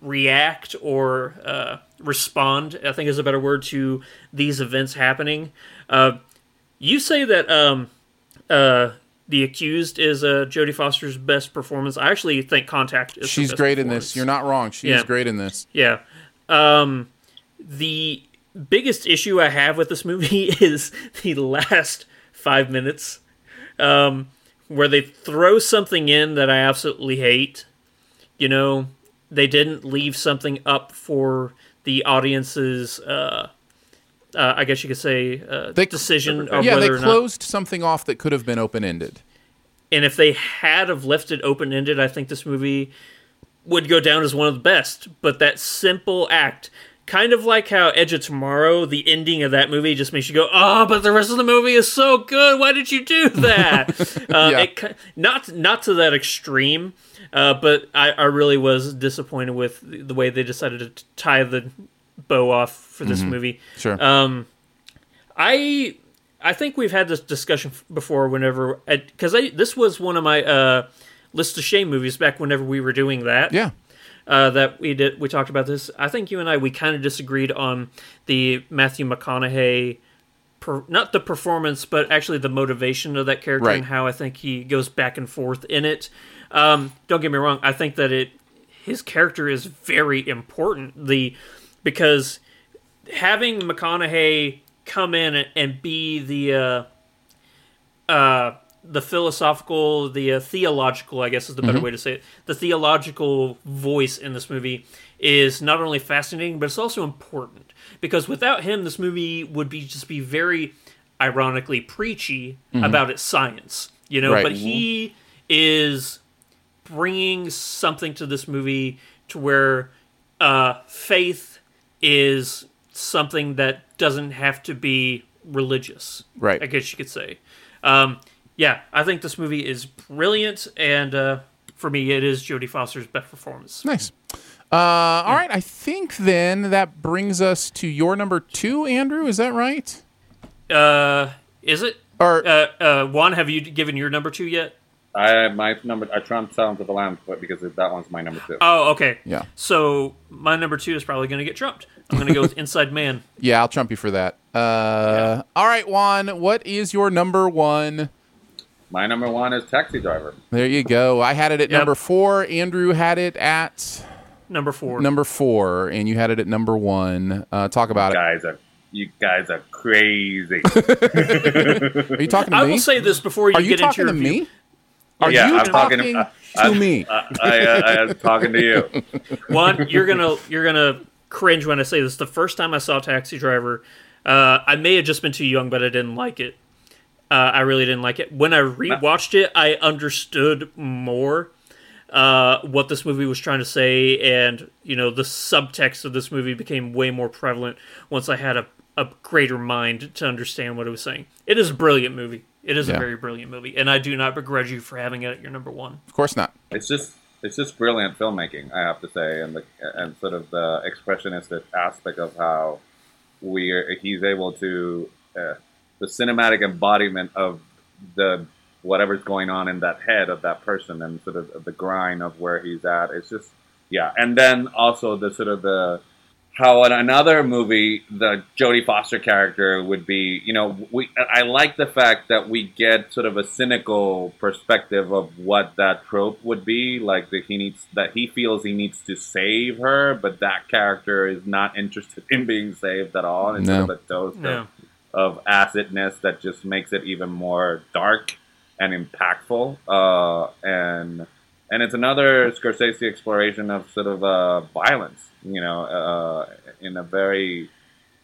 Speaker 3: react or uh, respond. I think is a better word to these events happening. Uh, you say that um, uh, the accused is uh, Jodie Foster's best performance. I actually think Contact is.
Speaker 2: She's great in this. You're not wrong. She's
Speaker 3: Yeah.
Speaker 2: great in this.
Speaker 3: Yeah. Um, the biggest issue I have with this movie is the last five minutes, um, where they throw something in that I absolutely hate. You know, they didn't leave something up for the audience's, uh, uh, I guess you could say, uh, decision of
Speaker 2: yeah, they
Speaker 3: whether or not.
Speaker 2: closed something off that could have been open ended.
Speaker 3: And if they had have left it open ended, I think this movie would go down as one of the best. But that simple act, kind of like how Edge of Tomorrow, the ending of that movie just makes you go, "Oh, but the rest of the movie is so good. Why did you do that?" uh,
Speaker 2: Yeah.
Speaker 3: it, not not to that extreme, uh, but I, I really was disappointed with the, way they decided to tie the bow off for this
Speaker 2: Mhm.
Speaker 3: movie.
Speaker 2: Sure.
Speaker 3: Um, I I think we've had this discussion before. Whenever because I, this was one of my uh, list of shame movies back whenever we were doing that.
Speaker 2: Yeah.
Speaker 3: Uh, that we did. We talked about this. I think you and I we kind of disagreed on the Matthew McConaughey per, not the performance, but actually the motivation of that character
Speaker 2: Right.
Speaker 3: and how I think he goes back and forth in it. Um, don't get me wrong, I think that it his character is very important. The because having McConaughey come in and- and be the uh, uh, the philosophical, the uh, theological, I guess is the better
Speaker 2: Mhm.
Speaker 3: way to say it. The theological voice in this movie is not only fascinating, but it's also important because without him, this movie would be just be very ironically preachy
Speaker 2: Mhm.
Speaker 3: about its science, you know.
Speaker 2: Right.
Speaker 3: But he is bringing something to this movie to where uh, faith is something that doesn't have to be religious.
Speaker 2: Right.
Speaker 3: I guess you could say. Um, yeah, I think this movie is brilliant, and uh, for me, it is Jodie Foster's best performance.
Speaker 2: Nice. Uh, all right, I think then that brings us to your number two, Andrew. Is that right?
Speaker 3: Uh, is it?
Speaker 2: Or
Speaker 3: uh, uh, Juan, have you given your number two yet?
Speaker 4: I my number I trumped Silence of the Lambs, but because that one's my number two.
Speaker 3: Oh, okay.
Speaker 2: Yeah.
Speaker 3: So my number two is probably going to get trumped. I'm going to go with Inside Man.
Speaker 2: Yeah, I'll trump you for that. Uh, All right, Juan, what is your number one?
Speaker 4: My number one is Taxi Driver.
Speaker 2: There you go. I had it at
Speaker 3: Yep.
Speaker 2: number four. Andrew had it at
Speaker 3: Number four.
Speaker 2: number four, and you had it at number one. Uh, talk about you
Speaker 4: guys Are, you guys are crazy.
Speaker 2: Are you talking to me?
Speaker 3: I
Speaker 2: me?
Speaker 3: will say this before you
Speaker 2: Are you
Speaker 3: get into
Speaker 2: talking
Speaker 3: your
Speaker 2: to me? Are
Speaker 4: yeah,
Speaker 2: you
Speaker 4: I'm
Speaker 2: talking,
Speaker 4: talking
Speaker 2: to
Speaker 4: I-
Speaker 2: me?
Speaker 4: I, I, I, I was talking to you.
Speaker 3: One, you're gonna you're gonna cringe when I say this. The first time I saw Taxi Driver, uh, I may have just been too young, but I didn't like it. Uh, I really didn't like it. When I rewatched it, I understood more uh, what this movie was trying to say, and you know the subtext of this movie became way more prevalent once I had a, a greater mind to understand what it was saying. It is a brilliant movie. It is
Speaker 2: Yeah.
Speaker 3: a very brilliant movie, and I do not begrudge you for having it at your number one.
Speaker 2: Of course not.
Speaker 4: It's just it's just brilliant filmmaking, I have to say, and the and sort of the expressionistic aspect of how we are, he's able to uh, the cinematic embodiment of the whatever's going on in that head of that person and sort of the grind of where he's at. It's just yeah, and then also the sort of the how in another movie the Jodie Foster character would be, you know, we I like the fact that we get sort of a cynical perspective of what that trope would be, like that he needs that he feels he needs to save her, but that character is not interested in being saved at all, and
Speaker 2: No.
Speaker 4: sort of a dose
Speaker 3: No.
Speaker 4: of, of acidness that just makes it even more dark and impactful, uh, and and it's another Scorsese exploration of sort of uh, violence, you know, uh, in a very,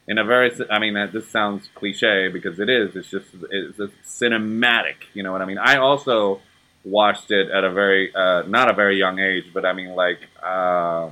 Speaker 4: in a very. I mean, uh, this sounds cliche because it is. It's just it's, it's cinematic. You know what I mean? I also watched it at a very uh, not a very young age, but I mean, like, uh,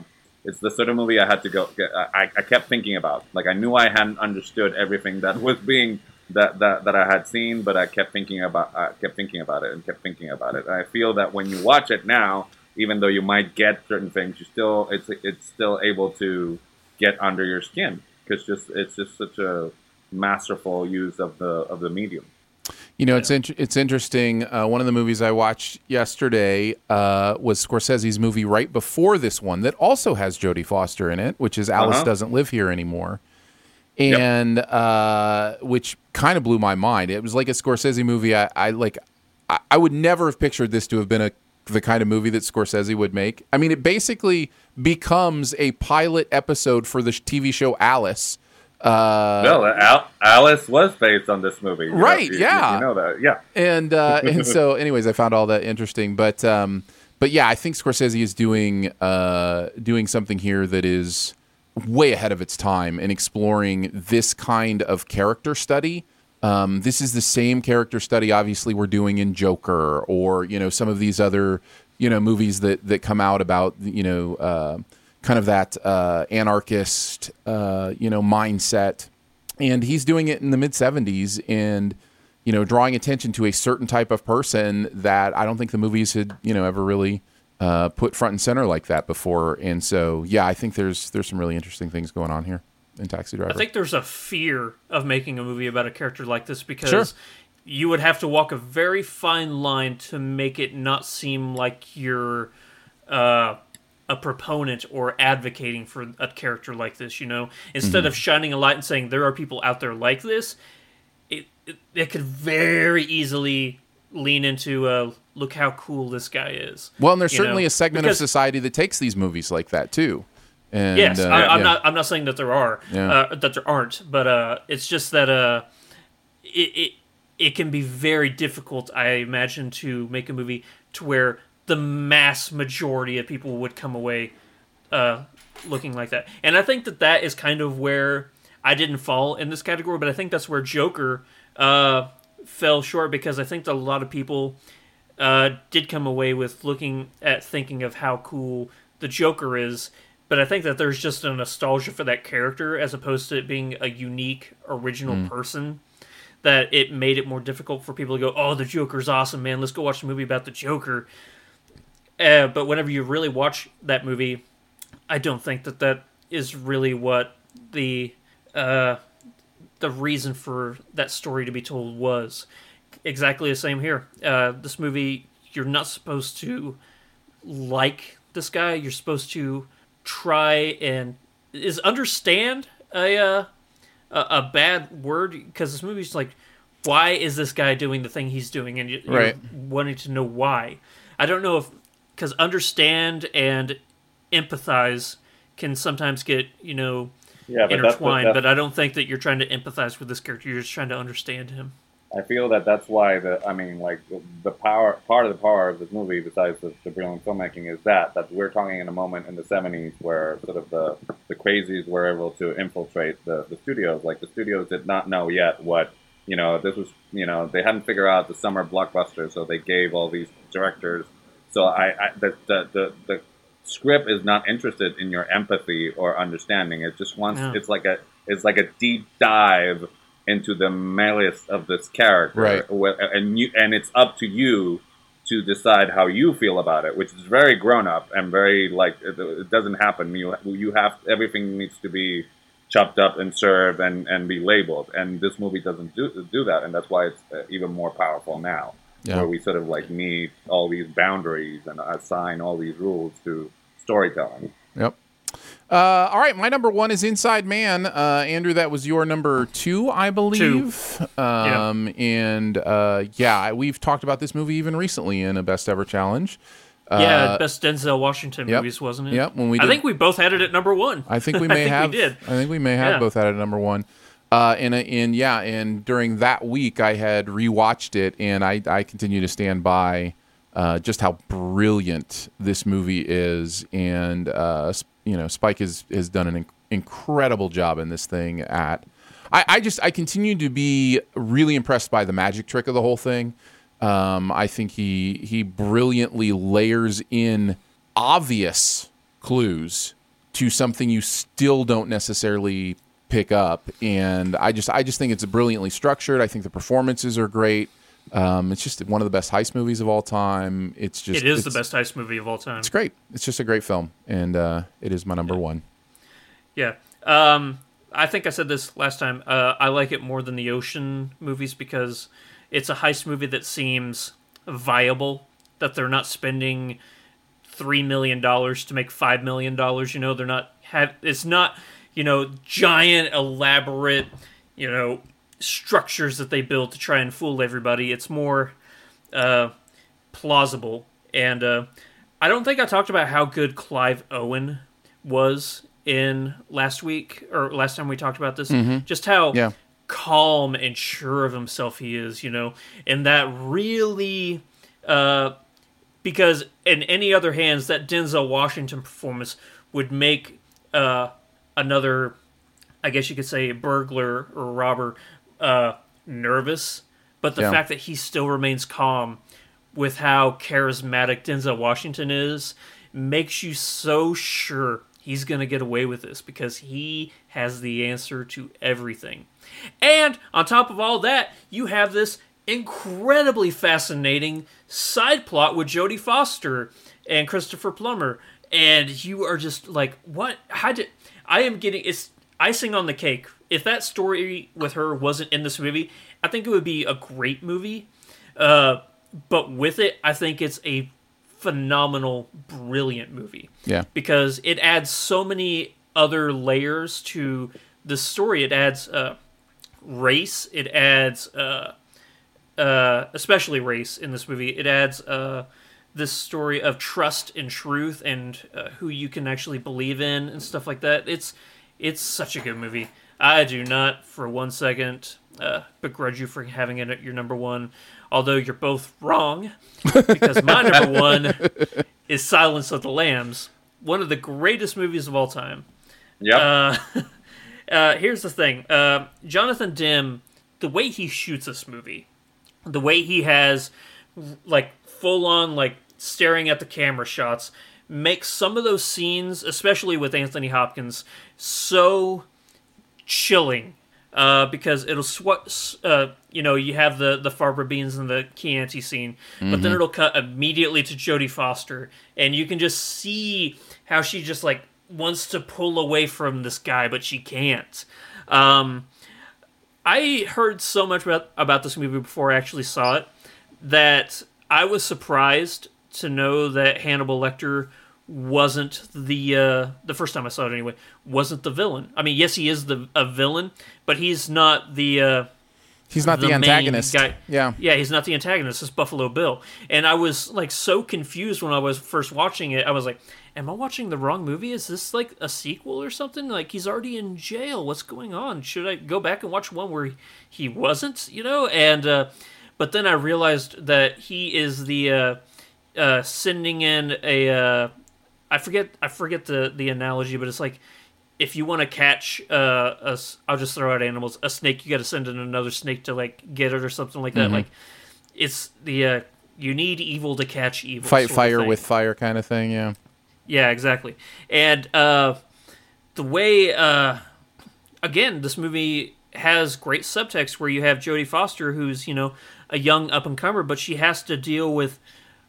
Speaker 4: it's the sort of movie I had to go. I, I kept thinking about. Like, I knew I hadn't understood everything that was being that, that that I had seen, but I kept thinking about I kept thinking about it and kept thinking about it. And I feel that when you watch it now, even though you might get certain things, you still it's it's still able to get under your skin because just it's just such a masterful use of the of the medium.
Speaker 2: You know, it's int- it's interesting. Uh, one of the movies I watched yesterday uh, was Scorsese's movie right before this one that also has Jodie Foster in it, which is Alice
Speaker 4: Uh-huh.
Speaker 2: Doesn't Live Here Anymore,
Speaker 4: Yep.
Speaker 2: and uh, which kind of blew my mind. It was like a Scorsese movie. I, I like. I, I would never have pictured this to have been a the kind of movie that Scorsese would make. I mean, it basically becomes a pilot episode for the sh- TV show Alice. Uh,
Speaker 4: no, Al- Alice was based on this movie, You know-
Speaker 2: Right,
Speaker 4: you- you-
Speaker 2: yeah.
Speaker 4: you know that, yeah.
Speaker 2: and uh, and so anyways i found all that interesting but um but yeah i think scorsese is doing uh doing something here that is way ahead of its time in exploring this kind of character study um, this is the same character study obviously we're doing in joker or you know some of these other you know movies that that come out about you know uh, kind of that uh, anarchist uh, you know mindset. And he's doing it in the mid 70s and you know drawing attention to a certain type of person that i don't think the movies had you know ever really uh, put front and center like that before. And so yeah i think there's there's some really interesting things going on here in taxi driver.
Speaker 3: I think there's a fear of making a movie about a character like this because
Speaker 2: Sure.
Speaker 3: you would have to walk a very fine line to make it not seem like you're uh, a proponent or advocating for a character like this. You know, instead
Speaker 2: Mm-hmm.
Speaker 3: of shining a light and saying there are people out there like this, it, it it could very easily lean into uh, look how cool this guy is.
Speaker 2: Well, and there's certainly
Speaker 3: know?
Speaker 2: a segment
Speaker 3: Because-
Speaker 2: of society that takes these movies like that too. And,
Speaker 3: yes,
Speaker 2: uh,
Speaker 3: I, I'm
Speaker 2: yeah.
Speaker 3: not. I'm not saying that there are,
Speaker 2: Yeah.
Speaker 3: uh, that there aren't, but uh, it's just that uh, it, it it can be very difficult, I imagine, to make a movie to where the mass majority of people would come away uh, looking like that. And I think that that is kind of where I didn't fall in this category, but I think that's where Joker uh, fell short because I think that a lot of people uh, did come away with looking at thinking of how cool the Joker is. But I think that there's just a nostalgia for that character as opposed to it being a unique, original
Speaker 2: Mm.
Speaker 3: person. That it made it more difficult for people to go, "Oh, the Joker's awesome, man! Let's go watch a movie about the Joker." Uh, but whenever you really watch that movie, I don't think that that is really what the uh, the reason for that story to be told was. Exactly the same here. Uh, this movie, you're not supposed to like this guy. You're supposed to try and is understand a uh, a, bad word because this movie's like, why is this guy doing the thing he's doing, and you, you're
Speaker 2: Right.
Speaker 3: wanting to know why. I don't know if because understand and empathize can sometimes get you know
Speaker 4: Yeah, but
Speaker 3: intertwined,
Speaker 4: that's-
Speaker 3: but I don't think that you're trying to empathize with this character. You're just trying to understand him.
Speaker 4: I feel that that's why the I mean like the, the power part of the power of this movie besides the, the brilliant filmmaking is that that we're talking in a moment in the 70s where sort of the the crazies were able to infiltrate the, the studios like the studios did not know yet what you know this was you know they hadn't figured out the summer blockbuster so they gave all these directors so I, I the, the the the script is not interested in your empathy or understanding it just wants
Speaker 3: Yeah.
Speaker 4: it's like a it's like a deep dive into the malice of this character,
Speaker 2: Right.
Speaker 4: Wh- and you and it's up to you to decide how you feel about it, which is very grown up and very like it, it doesn't happen. You you have everything needs to be chopped up and served and, and be labeled, and this movie doesn't do do that, and that's why it's uh, even more powerful now,
Speaker 2: Yeah.
Speaker 4: where we sort of like need all these boundaries and assign all these rules to storytelling.
Speaker 2: Yep. Uh, all right, my number one is Inside Man. Uh, Andrew, that was your number two, I believe. Two. Um, And uh, yeah, we've talked about this movie even recently in a best ever challenge.
Speaker 3: yeah,
Speaker 2: Uh,
Speaker 3: best Denzel Washington
Speaker 2: yep.
Speaker 3: movies, wasn't it?
Speaker 2: Yep, when we did, I
Speaker 3: think we both had it at number one.
Speaker 2: I think we may have.
Speaker 3: We did.
Speaker 2: I think we may have
Speaker 3: Yeah.
Speaker 2: both had it at number one. Uh, and uh, and yeah, and during that week, I had rewatched it, and I I continue to stand by uh, just how brilliant this movie is, and uh, you know, Spike has has done an inc- incredible job in this thing. At I, I just I continue to be really impressed by the magic trick of the whole thing. Um, I think he he brilliantly layers in obvious clues to something you still don't necessarily pick up and i just i just think it's brilliantly structured i think the performances are great um, it's just one of the best heist movies of all time it's just
Speaker 3: it is the best heist movie of all time.
Speaker 2: it's great it's just a great film and uh, it is my number one
Speaker 3: Yeah. Um, I think I said this last time. Uh, I like it more than the Ocean movies because it's a heist movie that seems viable. That they're not spending three million dollars to make five million dollars. You know, they're not have. It's not you know giant elaborate you know structures that they build to try and fool everybody. It's more uh, plausible. And uh, I don't think I talked about how good Clive Owen was in last week or last time we talked about this.
Speaker 2: Mhm.
Speaker 3: Just how
Speaker 2: Yeah.
Speaker 3: calm and sure of himself he is, you know, and that really. Uh, because in any other hands, that Denzel Washington performance would make uh, another, I guess you could say, burglar or robber uh, nervous. But the
Speaker 2: Yeah.
Speaker 3: fact that he still remains calm with how charismatic Denzel Washington is makes you so sure he's going to get away with this because he has the answer to everything. And on top of all that, you have this incredibly fascinating side plot with Jodie Foster and Christopher Plummer. And you are just like, what? How did. I am getting. It's icing on the cake. If that story with her wasn't in this movie, I think it would be a great movie. Uh, but with it, I think it's a phenomenal, brilliant movie
Speaker 2: yeah
Speaker 3: because it adds so many other layers to the story. It adds uh, race. It adds, uh, uh, especially race in this movie. It adds uh, this story of trust and truth and uh, who you can actually believe in and stuff like that. It's it's such a good movie. I do not for one second uh, begrudge you for having it at your number one, although you're both wrong because my number one is Silence of the Lambs, one of the greatest movies of all time.
Speaker 4: Yeah.
Speaker 3: Uh, uh, here's the thing uh, Jonathan Demme, the way he shoots this movie, the way he has like full on like staring at the camera shots makes some of those scenes, especially with Anthony Hopkins, so chilling. Uh, because it'll sw- uh, you know, you have the the fava beans and the Chianti scene, but then
Speaker 2: Mhm.
Speaker 3: it'll cut immediately to Jodie Foster, and you can just see how she just like wants to pull away from this guy, but she can't. Um, I heard so much about about this movie before I actually saw it that I was surprised to know that Hannibal Lecter wasn't the uh, the first time I saw it anyway wasn't the villain. I mean, yes, he is the a villain, but he's not the. Uh,
Speaker 2: He's not the
Speaker 3: main
Speaker 2: antagonist.
Speaker 3: Guy.
Speaker 2: Yeah.
Speaker 3: yeah, he's not the antagonist. It's Buffalo Bill, and I was like so confused when I was first watching it. I was like, "Am I watching the wrong movie? Is this like a sequel or something? Like he's already in jail. What's going on? Should I go back and watch one where he, he wasn't? You know?" And uh, but then I realized that he is the uh, sending in a. Uh, I forget. I forget the the analogy, but it's like if you want to catch uh, a, I'll just throw out animals. A snake, you got to send in another snake to like get it or something like that.
Speaker 2: Mhm.
Speaker 3: Like it's the uh, you need evil to catch evil.
Speaker 2: Fight fire with fire kind of thing. Yeah.
Speaker 3: Yeah, exactly. And uh, the way, uh, again, this movie has great subtext where you have Jodie Foster, who's you know a young up and comer, but she has to deal with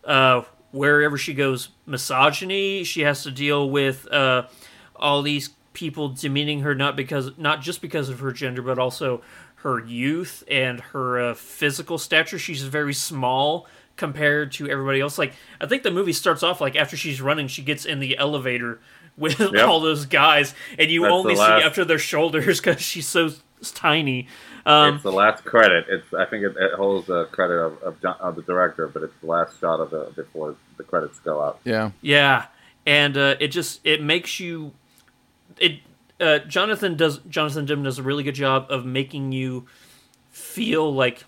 Speaker 3: uh, wherever she goes misogyny. She has to deal with uh, all these people demeaning her not because not just because of her gender, but also her youth and her uh, physical stature. She's very small compared to everybody else. Like I think the movie starts off like after she's running, she gets in the elevator with
Speaker 4: Yep.
Speaker 3: all those guys, and you
Speaker 4: That's
Speaker 3: only see up to their shoulders because she's so tiny. Um,
Speaker 4: it's the last credit. It's I think it, it holds the credit of, of, John, of the director, but it's the last shot of the before the credits go out.
Speaker 2: Yeah.
Speaker 3: Yeah, and uh, it just it makes you it. Uh, Jonathan does Jonathan Demme does a really good job of making you feel like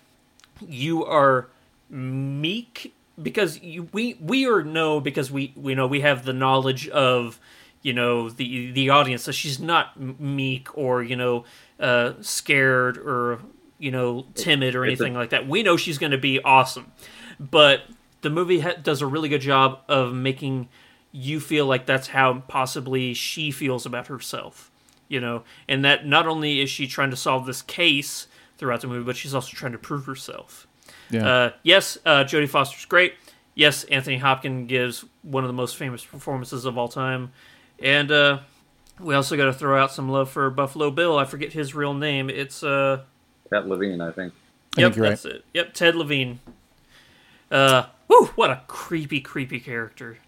Speaker 3: you are meek because you, we we are know because we we know we have the knowledge of you know the the audience so she's not meek or you know uh, scared or you know timid or
Speaker 4: It's a-
Speaker 3: anything like that. We know she's going to be awesome, but the movie ha- does a really good job of making you feel like that's how possibly she feels about herself. You know, and that not only is she trying to solve this case throughout the movie, but she's also trying to prove herself.
Speaker 2: Yeah.
Speaker 3: Uh, yes, uh, Jodie Foster's great. Yes, Anthony Hopkins gives one of the most famous performances of all time, and uh, we also got to throw out some love for Buffalo Bill. I forget his real name. It's uh,
Speaker 4: Ted Levine, I think.
Speaker 2: I
Speaker 3: yep,
Speaker 2: think you're
Speaker 3: that's it. Yep, Ted Levine. Uh, whew, what a creepy, creepy character.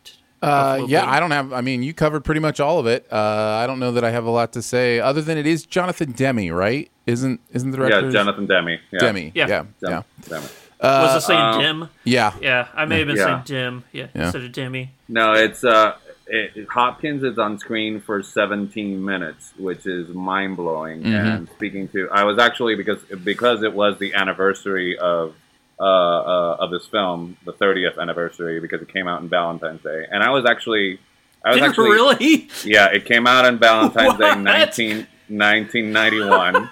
Speaker 2: Uh, yeah,
Speaker 3: Bill.
Speaker 2: I don't have. I mean, you covered pretty much all of it. Uh, I don't know that I have a lot to say other than it is Jonathan Demi, right? Isn't isn't the director?
Speaker 4: Yeah, Jonathan Demme. Yeah.
Speaker 2: Demi.
Speaker 3: Yeah.
Speaker 2: Yeah. Yeah.
Speaker 4: Dem- Demme.
Speaker 2: Uh,
Speaker 3: Was it saying
Speaker 4: um,
Speaker 3: dim?
Speaker 2: yeah.
Speaker 3: Yeah, I may have been
Speaker 4: Yeah.
Speaker 3: saying dim. Yeah,
Speaker 2: Yeah.
Speaker 3: instead of Demi.
Speaker 4: No, it's uh, it, Hopkins is on screen for 17 minutes, which is mind blowing.
Speaker 2: Mhm.
Speaker 4: And speaking to, I was actually because because it was the anniversary of uh, uh of this film, the 30th anniversary, because it came out on Valentine's Day, and I was actually, I was
Speaker 3: Did
Speaker 4: actually
Speaker 3: really?
Speaker 4: Yeah, it came out on Valentine's Day,
Speaker 3: What?
Speaker 4: 19, 1991.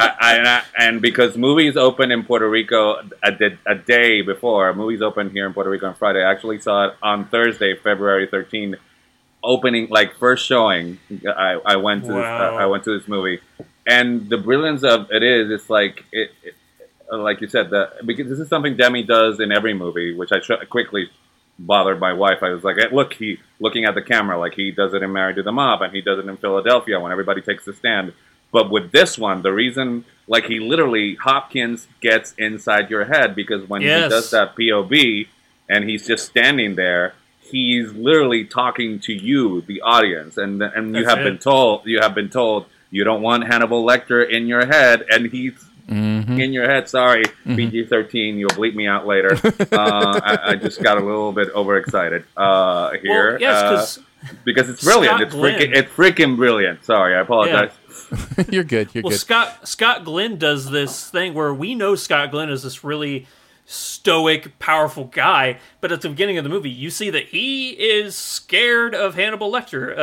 Speaker 4: I, I, and, because movies open in Puerto Rico a, a day before, movies open here in Puerto Rico on Friday. I actually saw it on Thursday, February 13th, opening like first showing. I, I went to this,
Speaker 3: Wow.
Speaker 4: I went to this movie, and the brilliance of it is it's like it, it like you said that because this is something Demi does in every movie, which I sh- quickly bothered my wife. I was like, hey, look, he looking at the camera like he does it in Married to the Mob, and he does it in Philadelphia when everybody takes the stand. But with this one, the reason, like he literally Hopkins gets inside your head because when
Speaker 3: Yes.
Speaker 4: he does that POV and he's just standing there, he's literally talking to you, the audience, and and you have
Speaker 3: it.
Speaker 4: been told you have been told you don't want Hannibal Lecter in your head, and he's
Speaker 2: Mm-hmm.
Speaker 4: in your head. Sorry, PG thirteen. You'll bleep me out later. uh, I, I just got a little bit overexcited uh, here.
Speaker 3: Well, yes,
Speaker 4: uh,
Speaker 3: 'cause
Speaker 4: because it's brilliant.
Speaker 3: Scott
Speaker 4: it's freaking. It's freaking brilliant. Sorry, I apologize.
Speaker 2: you're good. You're
Speaker 3: well,
Speaker 2: good.
Speaker 3: Scott Scott Glenn does this thing where we know Scott Glenn is this really stoic, powerful guy, but at the beginning of the movie, you see that he is scared of Hannibal Lecter uh,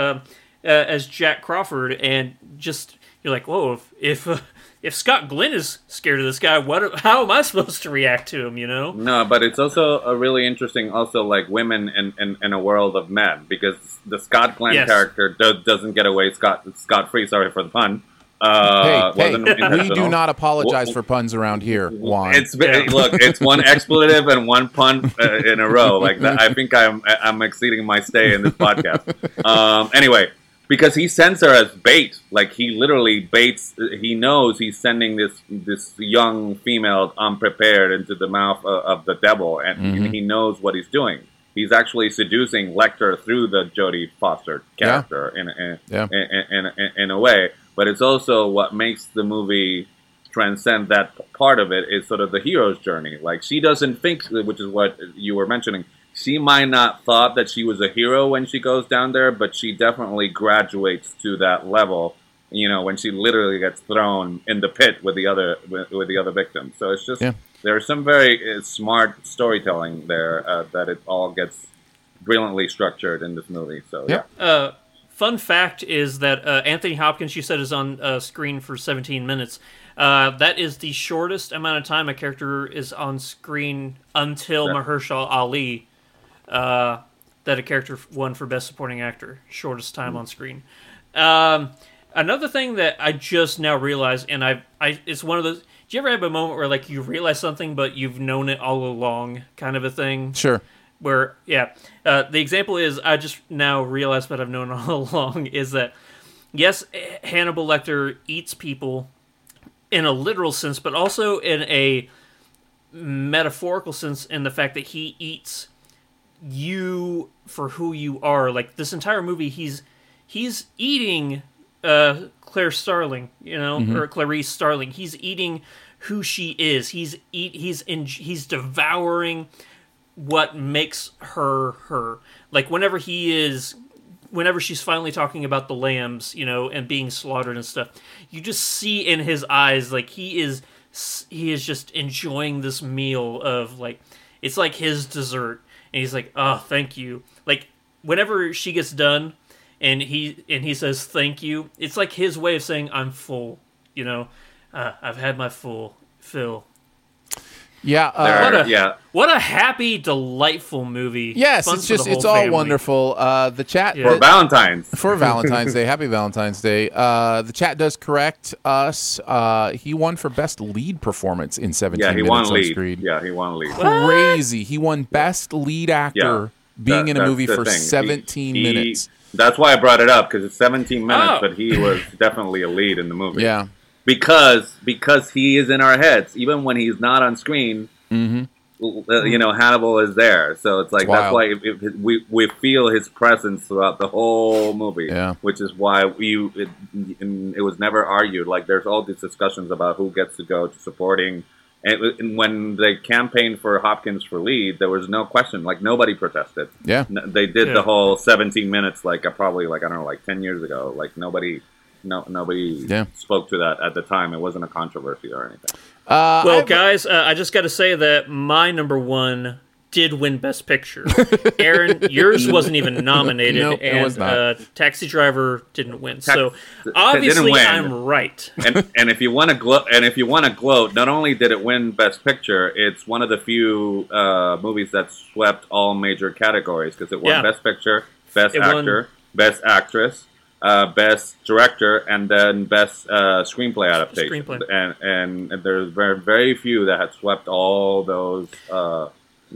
Speaker 3: uh, as Jack Crawford, and just you're like, whoa, if if, uh, if Scott Glenn is scared of this guy, what? How am I supposed to react to him? You know?
Speaker 4: No, but it's also a really interesting, also like women in, in, in a world of men, because the Scott Glenn
Speaker 3: Yes.
Speaker 4: character do, doesn't get away scot scot free. Sorry for the pun. Uh,
Speaker 2: hey, hey, we do not apologize
Speaker 4: Wh-
Speaker 2: for puns around here, Juan.
Speaker 4: It's look, it's one expletive and one pun uh, in a row. Like that, I think I'm I'm exceeding my stay in this podcast. Um, anyway, because he sends her as bait, like he literally baits. He knows he's sending this this young female unprepared into the mouth of, of the devil, and
Speaker 2: Mhm.
Speaker 4: he knows what he's doing. He's actually seducing Lecter through the Jodie Foster
Speaker 2: Yeah.
Speaker 4: character in, in,
Speaker 2: Yeah.
Speaker 4: in, in, in, in a way. But it's also what makes the movie transcend that part of it is sort of the hero's journey. Like she doesn't think, which is what you were mentioning. She might not thought that she was a hero when she goes down there, but she definitely graduates to that level. You know, when she literally gets thrown in the pit with the other with, with the other victims. So it's just
Speaker 2: Yeah.
Speaker 4: there's some very uh, smart storytelling there uh, that it all gets brilliantly structured in this movie. So yeah.
Speaker 3: Uh, fun fact is that uh, Anthony Hopkins, you said, is on uh, screen for 17 minutes. Uh, that is the shortest amount of time a character is on screen until
Speaker 4: Yeah.
Speaker 3: Mahershala Ali, uh, that a character won for Best Supporting Actor. Shortest time on screen. Um, another thing that I just now realized, and I, I, it's one of those. Do you ever have a moment where like you realize something, but you've known it all along, kind of a thing?
Speaker 2: Sure.
Speaker 3: where yeah uh, the example is i just now realized what i've known all along is that yes hannibal lecter eats people in a literal sense but also in a metaphorical sense in the fact that he eats you for who you are. Like this entire movie he's he's eating uh claire starling you know
Speaker 2: Mhm.
Speaker 3: or clarice starling. He's eating who she is. He's eat he's in he's devouring what makes her her. Like whenever he is whenever she's finally talking about the lambs you know and being slaughtered and stuff you just see in his eyes like he is he is just enjoying this meal of like it's like his dessert. And he's like oh thank you. Like whenever she gets done and he and he says thank you it's like his way of saying i'm full you know? Uh, i've had my full fill
Speaker 2: Yeah, uh,
Speaker 4: There-
Speaker 3: what a,
Speaker 4: yeah.
Speaker 3: What a happy, delightful movie.
Speaker 2: Yes,
Speaker 3: Fun
Speaker 2: it's just it's all
Speaker 3: family.
Speaker 2: wonderful. Uh, the chat
Speaker 3: Yeah.
Speaker 4: For Valentine's.
Speaker 2: for Valentine's Day. Happy Valentine's Day. Uh, the chat does correct us. Uh, he won for best lead performance in 17
Speaker 4: Yeah, he
Speaker 2: minutes
Speaker 4: won
Speaker 2: on
Speaker 4: lead.
Speaker 2: screen.
Speaker 4: Yeah, he won lead.
Speaker 2: Crazy. He won best lead actor being
Speaker 4: That-
Speaker 2: in a movie for
Speaker 4: thing.
Speaker 2: 17
Speaker 4: he-
Speaker 2: minutes.
Speaker 4: That's why I brought it up because it's 17 minutes,
Speaker 3: Oh.
Speaker 4: but he was definitely a lead in the movie.
Speaker 2: Yeah.
Speaker 4: Because because he is in our heads, even when he's not on screen.
Speaker 2: Mm-hmm.
Speaker 4: uh, You know, Hannibal is there, so it's like
Speaker 2: It's
Speaker 4: that's why if, if we we feel his presence throughout the whole movie.
Speaker 2: Yeah.
Speaker 4: which is why we it, it was never argued. Like there's all these discussions about who gets to go to supporting. And, and when they campaigned for Hopkins for lead, there was no question. Like nobody protested.
Speaker 2: Yeah.
Speaker 4: They did
Speaker 3: Yeah.
Speaker 4: the whole 17 minutes like uh, probably like I don't know like 10 years ago. Like nobody, no nobody
Speaker 2: Yeah.
Speaker 4: spoke to that at the time. It wasn't a controversy or anything.
Speaker 2: Uh,
Speaker 3: Well,
Speaker 2: I've-
Speaker 3: guys, uh, I just got to say that my number one did win Best Picture. Aaron, yours wasn't even nominated,
Speaker 2: Nope, it
Speaker 3: and
Speaker 2: was not.
Speaker 3: Uh, Taxi Driver didn't win. so
Speaker 4: Tax- it
Speaker 3: obviously,
Speaker 4: win.
Speaker 3: I'm right.
Speaker 4: and and if you want to gloat, and if you want to gloat, not only did it win Best Picture, it's one of the few uh, movies that swept all major categories because it won
Speaker 3: Yeah.
Speaker 4: Best Picture, Best
Speaker 3: It won-
Speaker 4: Actor, Best Actress, uh, Best Director, and then Best uh, Screenplay Adaptation.
Speaker 3: Screenplay.
Speaker 4: And and there's very very few that had swept all those uh,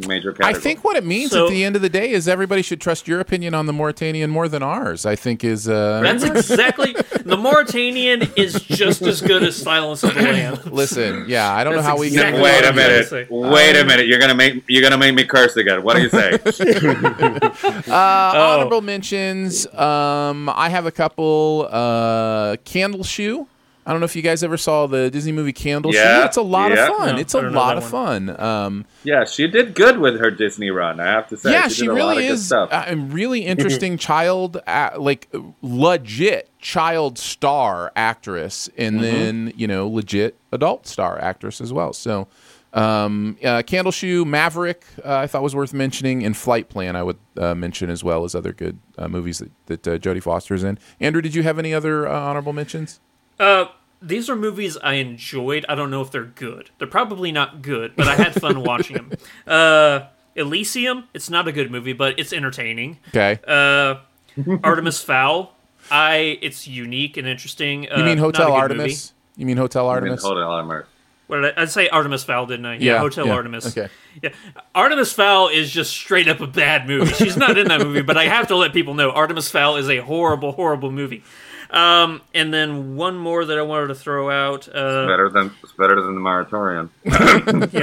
Speaker 4: major
Speaker 2: I think what it means
Speaker 3: So-
Speaker 2: at the end of the day is everybody should trust your opinion on the Mauritanian more than ours. I think is uh,
Speaker 3: That's exactly the Mauritanian is just as good as Silence of the Lambs.
Speaker 2: listen. Yeah, I don't know
Speaker 3: That's
Speaker 2: how we
Speaker 3: exactly
Speaker 2: can
Speaker 3: what
Speaker 4: Wait a
Speaker 3: I'm gonna
Speaker 4: minute.
Speaker 3: say.
Speaker 4: Wait a minute. You're gonna make you're gonna make me curse again. What do you say?
Speaker 2: Uh,
Speaker 3: Oh.
Speaker 2: Honorable mentions. Um, I have a couple. Uh, Candle Shoe. I don't know if you guys ever saw the Disney movie Candle
Speaker 4: Yeah,
Speaker 2: Shoe. It's a lot
Speaker 4: yeah.
Speaker 2: of fun.
Speaker 3: No,
Speaker 2: it's a lot of fun. Um,
Speaker 4: yeah, she did good with her Disney run. I have to say.
Speaker 2: yeah,
Speaker 4: she,
Speaker 2: she,
Speaker 4: did a lot
Speaker 2: really
Speaker 4: of
Speaker 2: is a really interesting child, uh, like legit child star actress, and
Speaker 4: Mhm.
Speaker 2: then you know legit adult star actress as well. So, um, uh, Candle Shoe, Maverick, uh, I thought was worth mentioning, and Flight Plan I would uh, mention as well as other good uh, movies that that uh, Jodie Foster is in. Andrew, did you have any other uh, honorable mentions?
Speaker 3: Uh, these are movies I enjoyed. I don't know if they're good. They're probably not good, but I had fun watching them. Uh, Elysium. It's not a good movie, but it's entertaining.
Speaker 2: Okay.
Speaker 3: Uh, Artemis Fowl. I. It's unique and interesting.
Speaker 2: You
Speaker 3: Uh,
Speaker 2: mean Hotel Artemis?
Speaker 3: movie.
Speaker 2: You mean Hotel Artemis?
Speaker 4: Hold on, Artemis.
Speaker 3: What did I, I'd say Artemis Fowl, didn't I?
Speaker 2: Yeah,
Speaker 3: Hotel
Speaker 2: yeah,
Speaker 3: Artemis.
Speaker 2: okay.
Speaker 3: Yeah, Artemis Fowl is just straight up a bad movie. She's not in that movie, but I have to let people know Artemis Fowl is a horrible, horrible movie. Um, and then one more that I wanted to throw out. Uh,
Speaker 4: better than it's better than the Maratorian.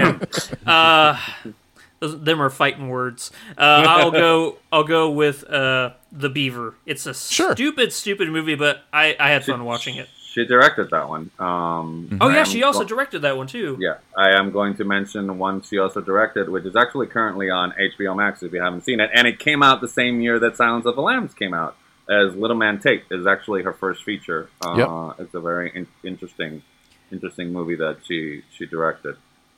Speaker 3: yeah. Uh, those- them are fighting words. Uh, I'll go. I'll go with uh, the Beaver. It's a stupid, stupid movie, but I, I had fun watching it.
Speaker 4: She directed that one. Um,
Speaker 3: Oh
Speaker 4: I
Speaker 3: yeah, she also
Speaker 4: go-
Speaker 3: directed that one too.
Speaker 4: Yeah, I am going to mention one she also directed, which is actually currently on HBO Max if you haven't seen it, and it came out the same year that Silence of the Lambs came out. As Little Man Tate is actually her first feature. Uh, It's a very in- interesting, interesting movie that she she directed.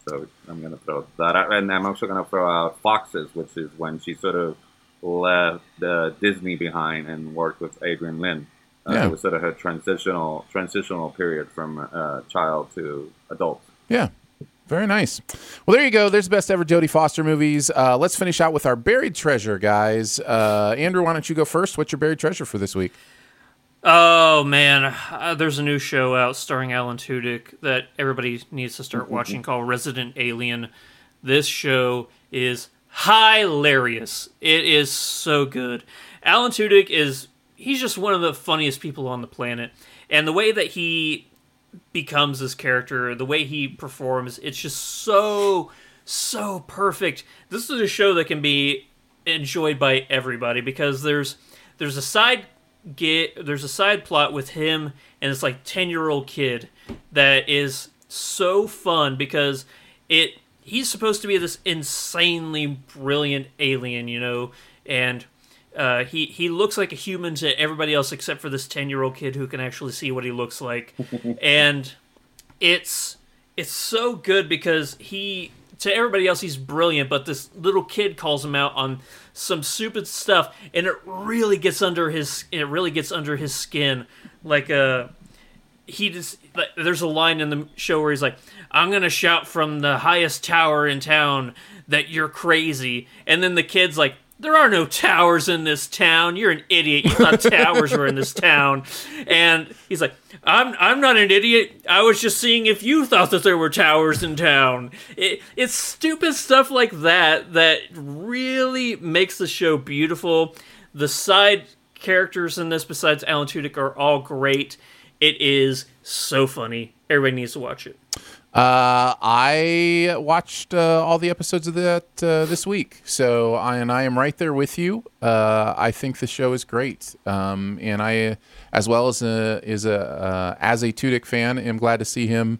Speaker 4: So I'm going to throw that out, and I'm also going to throw out Foxes, which is when she sort of left uh, Disney behind and worked with Adrian Lyne. Uh,
Speaker 2: Yeah.
Speaker 4: It was sort of her transitional transitional period from uh, child to adult.
Speaker 2: Yeah. Very nice. Well, there you go. There's the best ever Jodie Foster movies. Uh, let's finish out with our buried treasure, guys. Uh, Andrew, why don't you go first? What's your buried treasure for this week?
Speaker 3: Oh man, uh, there's a new show out starring Alan Tudyk that everybody needs to start watching called Resident Alien. This show is hilarious. It is so good. Alan Tudyk is he's just one of the funniest people on the planet, and the way that he becomes this character, the way he performs, it's just so so perfect. This is a show that can be enjoyed by everybody because there's there's a side get there's a side plot with him and this like 10 year old kid that is so fun because it he's supposed to be this insanely brilliant alien you know and uh, he he looks like a human to everybody else except for this 10 year old kid who can actually see what he looks like. And it's it's so good because he to everybody else he's brilliant but this little kid calls him out on some stupid stuff and it really gets under his it really gets under his skin. Like uh he just there's a line in the show where he's like i'm gonna shout from the highest tower in town that you're crazy. And then the kid's like there are no towers in this town. You're an idiot. You thought towers were in this town. And he's like, I'm I'm not an idiot. I was just seeing if you thought that there were towers in town. It, it's stupid stuff like that that really makes the show beautiful. The side characters in this, besides Alan Tudyk, are all great. It is so funny. Everybody needs to watch it.
Speaker 2: Uh, I watched uh, all the episodes of that uh, this week, so I and I am right there with you. Uh, I think the show is great, um, and I, as well as a is a uh, as a Tudyk fan, am glad to see him,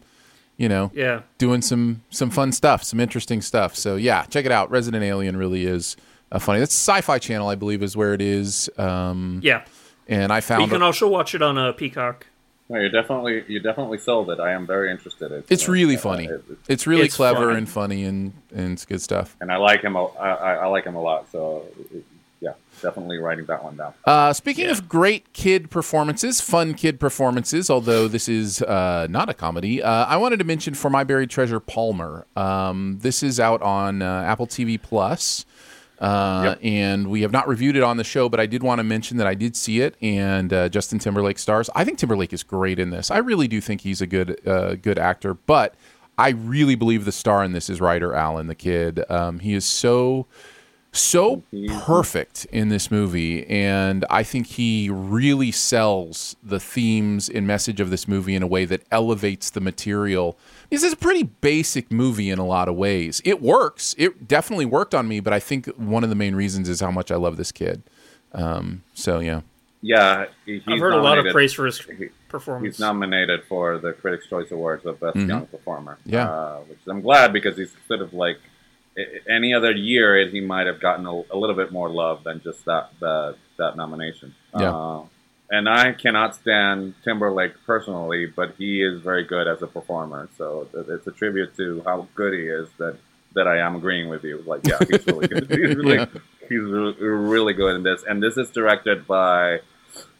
Speaker 2: you know,
Speaker 3: Yeah.
Speaker 2: doing some some fun stuff, some interesting stuff. So yeah, check it out. Resident Alien really is uh, funny. That's Sci-Fi Channel, I believe, is where it is. Um,
Speaker 3: Yeah.
Speaker 2: and I
Speaker 3: But
Speaker 2: found
Speaker 3: you can also watch it on a Peacock.
Speaker 4: No, you definitely you definitely sold it. I am very interested. It's,
Speaker 2: it's really
Speaker 4: uh,
Speaker 2: funny.
Speaker 4: it-
Speaker 2: It's really
Speaker 4: It's
Speaker 2: clever
Speaker 4: funny.
Speaker 2: and funny and and it's good stuff.
Speaker 4: and I like him. a- I, I, I like him a lot. So yeah, definitely writing that one down.
Speaker 2: Uh, speaking of great kid performances, fun kid performances, although this is uh, not a comedy, uh, I wanted to mention for my buried treasure, Palmer. Um, this is out on uh, Apple TV Plus, uh, and we have not reviewed it on the show, but I did want to mention that I did see it, and uh, Justin Timberlake stars. I think Timberlake is great in this. I really do think he's a good uh, good actor, but I really believe the star in this is Ryder Allen, the kid. Um, he is so so perfect in this movie and i think he really sells the themes and message of this movie in a way that elevates the material this is a pretty basic movie in a lot of ways it works it definitely worked on me but i think one of the main reasons is how much i love this kid um, so yeah
Speaker 4: Yeah, he-
Speaker 3: I've heard a lot of praise for his performance.
Speaker 4: He's nominated for the Critics' Choice Awards of Best
Speaker 2: Mhm.
Speaker 4: Young Performer.
Speaker 2: Yeah.
Speaker 4: uh, which I'm glad because he's sort of like any other year he might have gotten a, a little bit more love than just that that, that nomination.
Speaker 2: Yeah.
Speaker 4: Uh, and I cannot stand Timberlake personally, but he is very good as a performer. So it's a tribute to how good he is that that I am agreeing with you. Like, yeah, he's really good. He's really,
Speaker 2: Yeah.
Speaker 4: he's re- really good in this. And this is directed by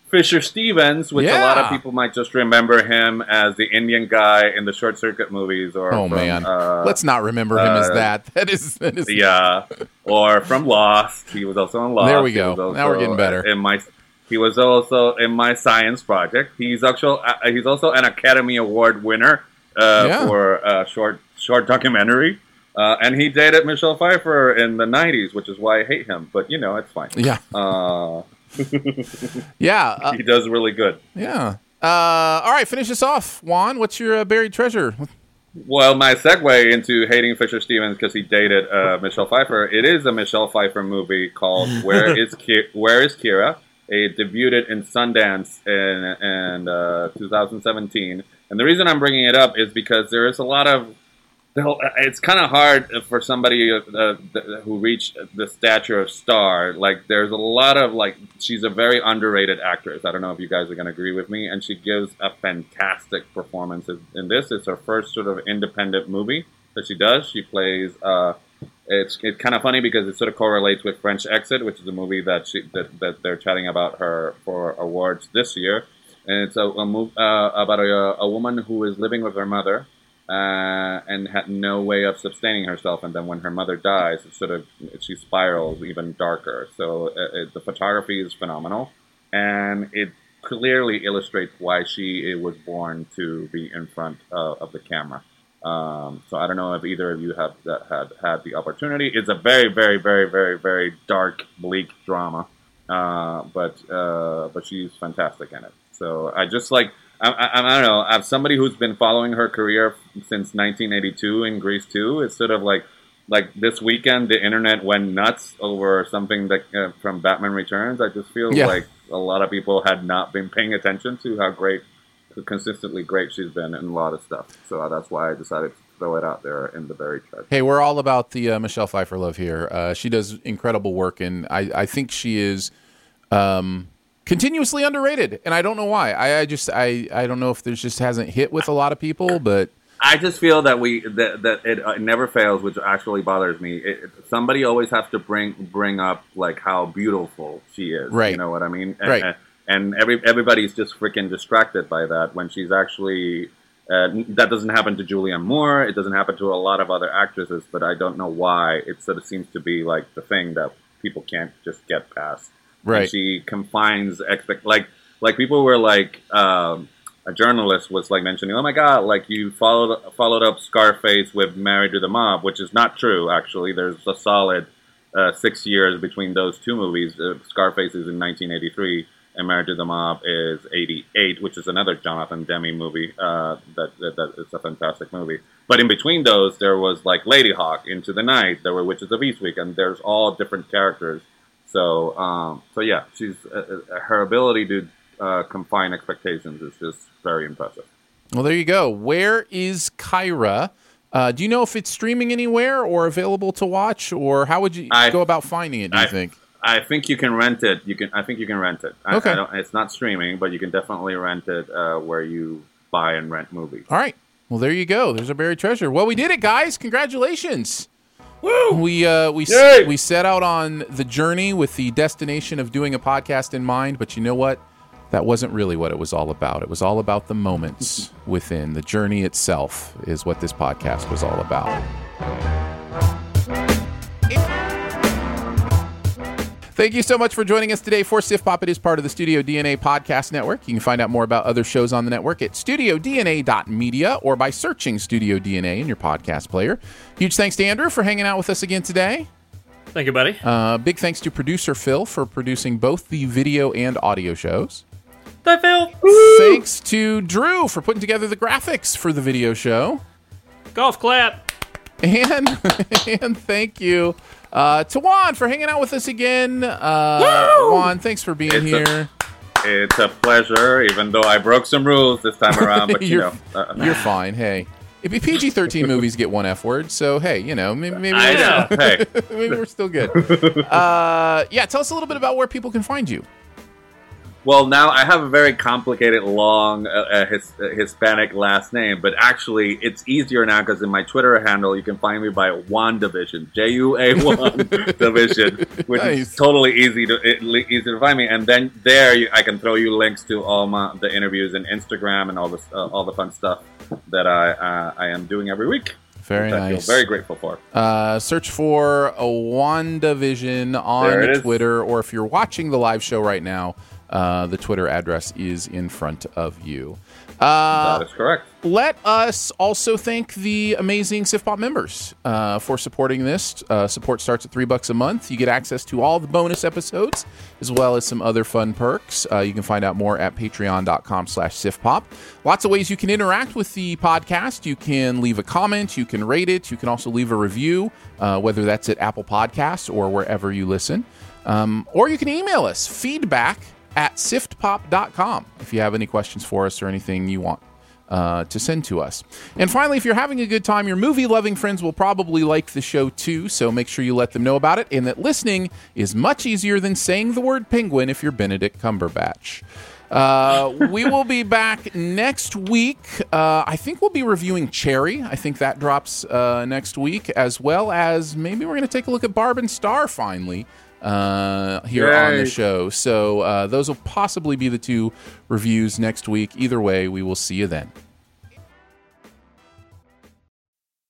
Speaker 4: Fisher Stevens, which a lot of people might just remember him as the Indian guy in the Short Circuit movies. Or
Speaker 2: oh
Speaker 4: from,
Speaker 2: man
Speaker 4: uh,
Speaker 2: let's not remember him as
Speaker 4: uh,
Speaker 2: that that is that is
Speaker 4: yeah, or from Lost. He was also in Lost.
Speaker 2: There we go.
Speaker 4: was
Speaker 2: Now we're getting better.
Speaker 4: In my, he was also in my science project. He's actually uh, he's also an Academy Award winner uh,
Speaker 2: Yeah.
Speaker 4: for a short short documentary. Uh, and he dated Michelle Pfeiffer in the '90s, which is why I hate him. But you know, it's fine.
Speaker 2: Yeah.
Speaker 4: Uh,
Speaker 2: yeah uh,
Speaker 4: he does really good.
Speaker 2: yeah uh, all right finish this off juan what's your uh, buried treasure
Speaker 4: Well, my segue into hating Fisher Stevens because he dated uh, Michelle Pfeiffer. It is a Michelle Pfeiffer movie called "Where Is Ki- Where Is Kyra?" It debuted in Sundance in, in uh, 2017, and the reason I'm bringing it up is because there is a lot of it's kind of hard for somebody uh, who reached the stature of star. Like, there's a lot of like, she's a very underrated actress. I don't know if you guys are going to agree with me, and she gives a fantastic performance in- in this. It's her first sort of independent movie that she does. She plays. Uh, it's it's kind of funny because it sort of correlates with French Exit, which is a movie that she that, that they're chatting about her for awards this year, and it's a, a move uh, about a, a woman who is living with her mother uh, and had no way of sustaining herself. And then when her mother dies, it sort of she spirals even darker. So uh, it, the photography is phenomenal, and it clearly illustrates why she was born to be in front uh, of the camera. Um, so I don't know if either of you have that had had the opportunity. It's a very, very, very, very, very dark, bleak drama, uh, but uh, but she's fantastic in it. So I just like I, I, I don't know. As somebody who's been following her career since 1982 in Grease 2, it's sort of like like this weekend the internet went nuts over something that uh, from Batman Returns. I just feel
Speaker 2: Yeah.
Speaker 4: like a lot of people had not been paying attention to how great, consistently great she's been in a lot of stuff. So that's why I decided to throw it out there in the very treasure.
Speaker 2: Hey, we're all about the uh, Michelle Pfeiffer love here. Uh, she does incredible work, and I, I think she is um, continuously underrated, and I don't know why. I, I just I, I don't know if there's just hasn't hit with a lot of people, but
Speaker 4: I just feel that we that, that it, uh, never fails, which actually bothers me. It, it- somebody always has to bring bring up like how beautiful she is.
Speaker 2: Right.
Speaker 4: You know what I mean? And,
Speaker 2: Right.
Speaker 4: And, and every everybody's just freaking distracted by that when she's actually. Uh, that doesn't happen to Julianne Moore. It doesn't happen to a lot of other actresses, but I don't know why. It sort of seems to be like the thing that people can't just get past. And
Speaker 2: Right.
Speaker 4: she confines expect like like people were like um, a journalist was like mentioning, oh my god, like you followed followed up Scarface with Married to the Mob, which is not true. Actually, there's a solid uh, six years between those two movies. Uh, Scarface is in 1983, and Married to the Mob is 88, which is another Jonathan Demme movie. Uh, that, that that it's a fantastic movie. But in between those, there was like Ladyhawke, Into the Night. There were Witches of Eastwick, and there's all different characters. So, um, so yeah, she's uh, uh, her ability to uh, confine expectations is just very impressive.
Speaker 2: well, there you go. Where is Kyra? Uh, do you know if it's streaming anywhere or available to watch, or how would you
Speaker 4: I-
Speaker 2: go about finding it? Do you
Speaker 4: I-
Speaker 2: think?
Speaker 4: I think you can rent it. You can. I think you can rent it. I,
Speaker 2: Okay.
Speaker 4: I don't, it's not streaming, but you can definitely rent it uh, where you buy and rent movies.
Speaker 2: All right. Well, there you go. There's a buried treasure. Well, we did it, guys. Congratulations. Woo! We uh, we
Speaker 4: Yay!
Speaker 2: we set out on the journey with the destination of doing a podcast in mind, but you know what? That wasn't really what it was all about. It was all about the moments within. The journey itself is what this podcast was all about. Thank you so much for joining us today for SiftPop. It is part of the Studio DNA podcast network. You can find out more about other shows on the network at studiodna.media or by searching Studio DNA in your podcast player. Huge thanks to Andrew for hanging out with us again today.
Speaker 3: Thank you, buddy.
Speaker 2: Uh, big thanks to producer Phil for producing both the video and audio shows.
Speaker 3: Bye, Phil.
Speaker 2: Thanks to Drew for putting together the graphics for the video show.
Speaker 3: Golf clap.
Speaker 2: And and thank you uh, to Juan for hanging out with us again. Uh, Juan, thanks for being
Speaker 4: It's a-
Speaker 2: here.
Speaker 4: It's a pleasure, even though I broke some rules this time around. But you
Speaker 2: you're,
Speaker 4: know, uh,
Speaker 2: you're fine. Hey, if PG thirteen movies get one F word, so hey, you know, maybe maybe,
Speaker 4: I
Speaker 2: we're,
Speaker 4: know. Hey.
Speaker 2: maybe we're still good. Uh, yeah, tell us a little bit about where people can find you.
Speaker 4: Well, now I have a very complicated, long uh, uh, his, uh, Hispanic last name, but actually it's easier now because in my Twitter handle you can find me by Juan Division, J U A Juan Division, which is totally easy to it, easy to find me. And then there you, I can throw you links to all my the interviews and Instagram and all this uh, all the fun stuff that I uh, I am doing every week.
Speaker 2: Very nice.
Speaker 4: feel very grateful for.
Speaker 2: Uh, search for a WandaVision on. Twitter, or if you're watching the live show right now, uh, the Twitter address is in front of you. Uh,
Speaker 4: that is correct.
Speaker 2: Let us also thank the amazing SiftPop members uh, for supporting this. Uh, support starts at three bucks a month. You get access to all the bonus episodes, as well as some other fun perks. Uh, you can find out more at patreon.com slash SiftPop. Lots of ways you can interact with the podcast. You can leave a comment, you can rate it, you can also leave a review, uh, whether that's at Apple Podcasts or wherever you listen. Um, or you can email us, feedback at siftpop.com, if you have any questions for us or anything you want uh, to send to us. And finally, if you're having a good time, your movie loving friends will probably like the show too, so make sure you let them know about it and that listening is much easier than saying the word penguin if you're Benedict Cumberbatch. Uh, we will be back next week. Uh, I think we'll be reviewing Cherry. I think that drops uh, next week, as well as maybe we're going to take a look at Barb and Star finally uh, here on the show. So uh, those will possibly be the two reviews next week. Either way, we will see you then.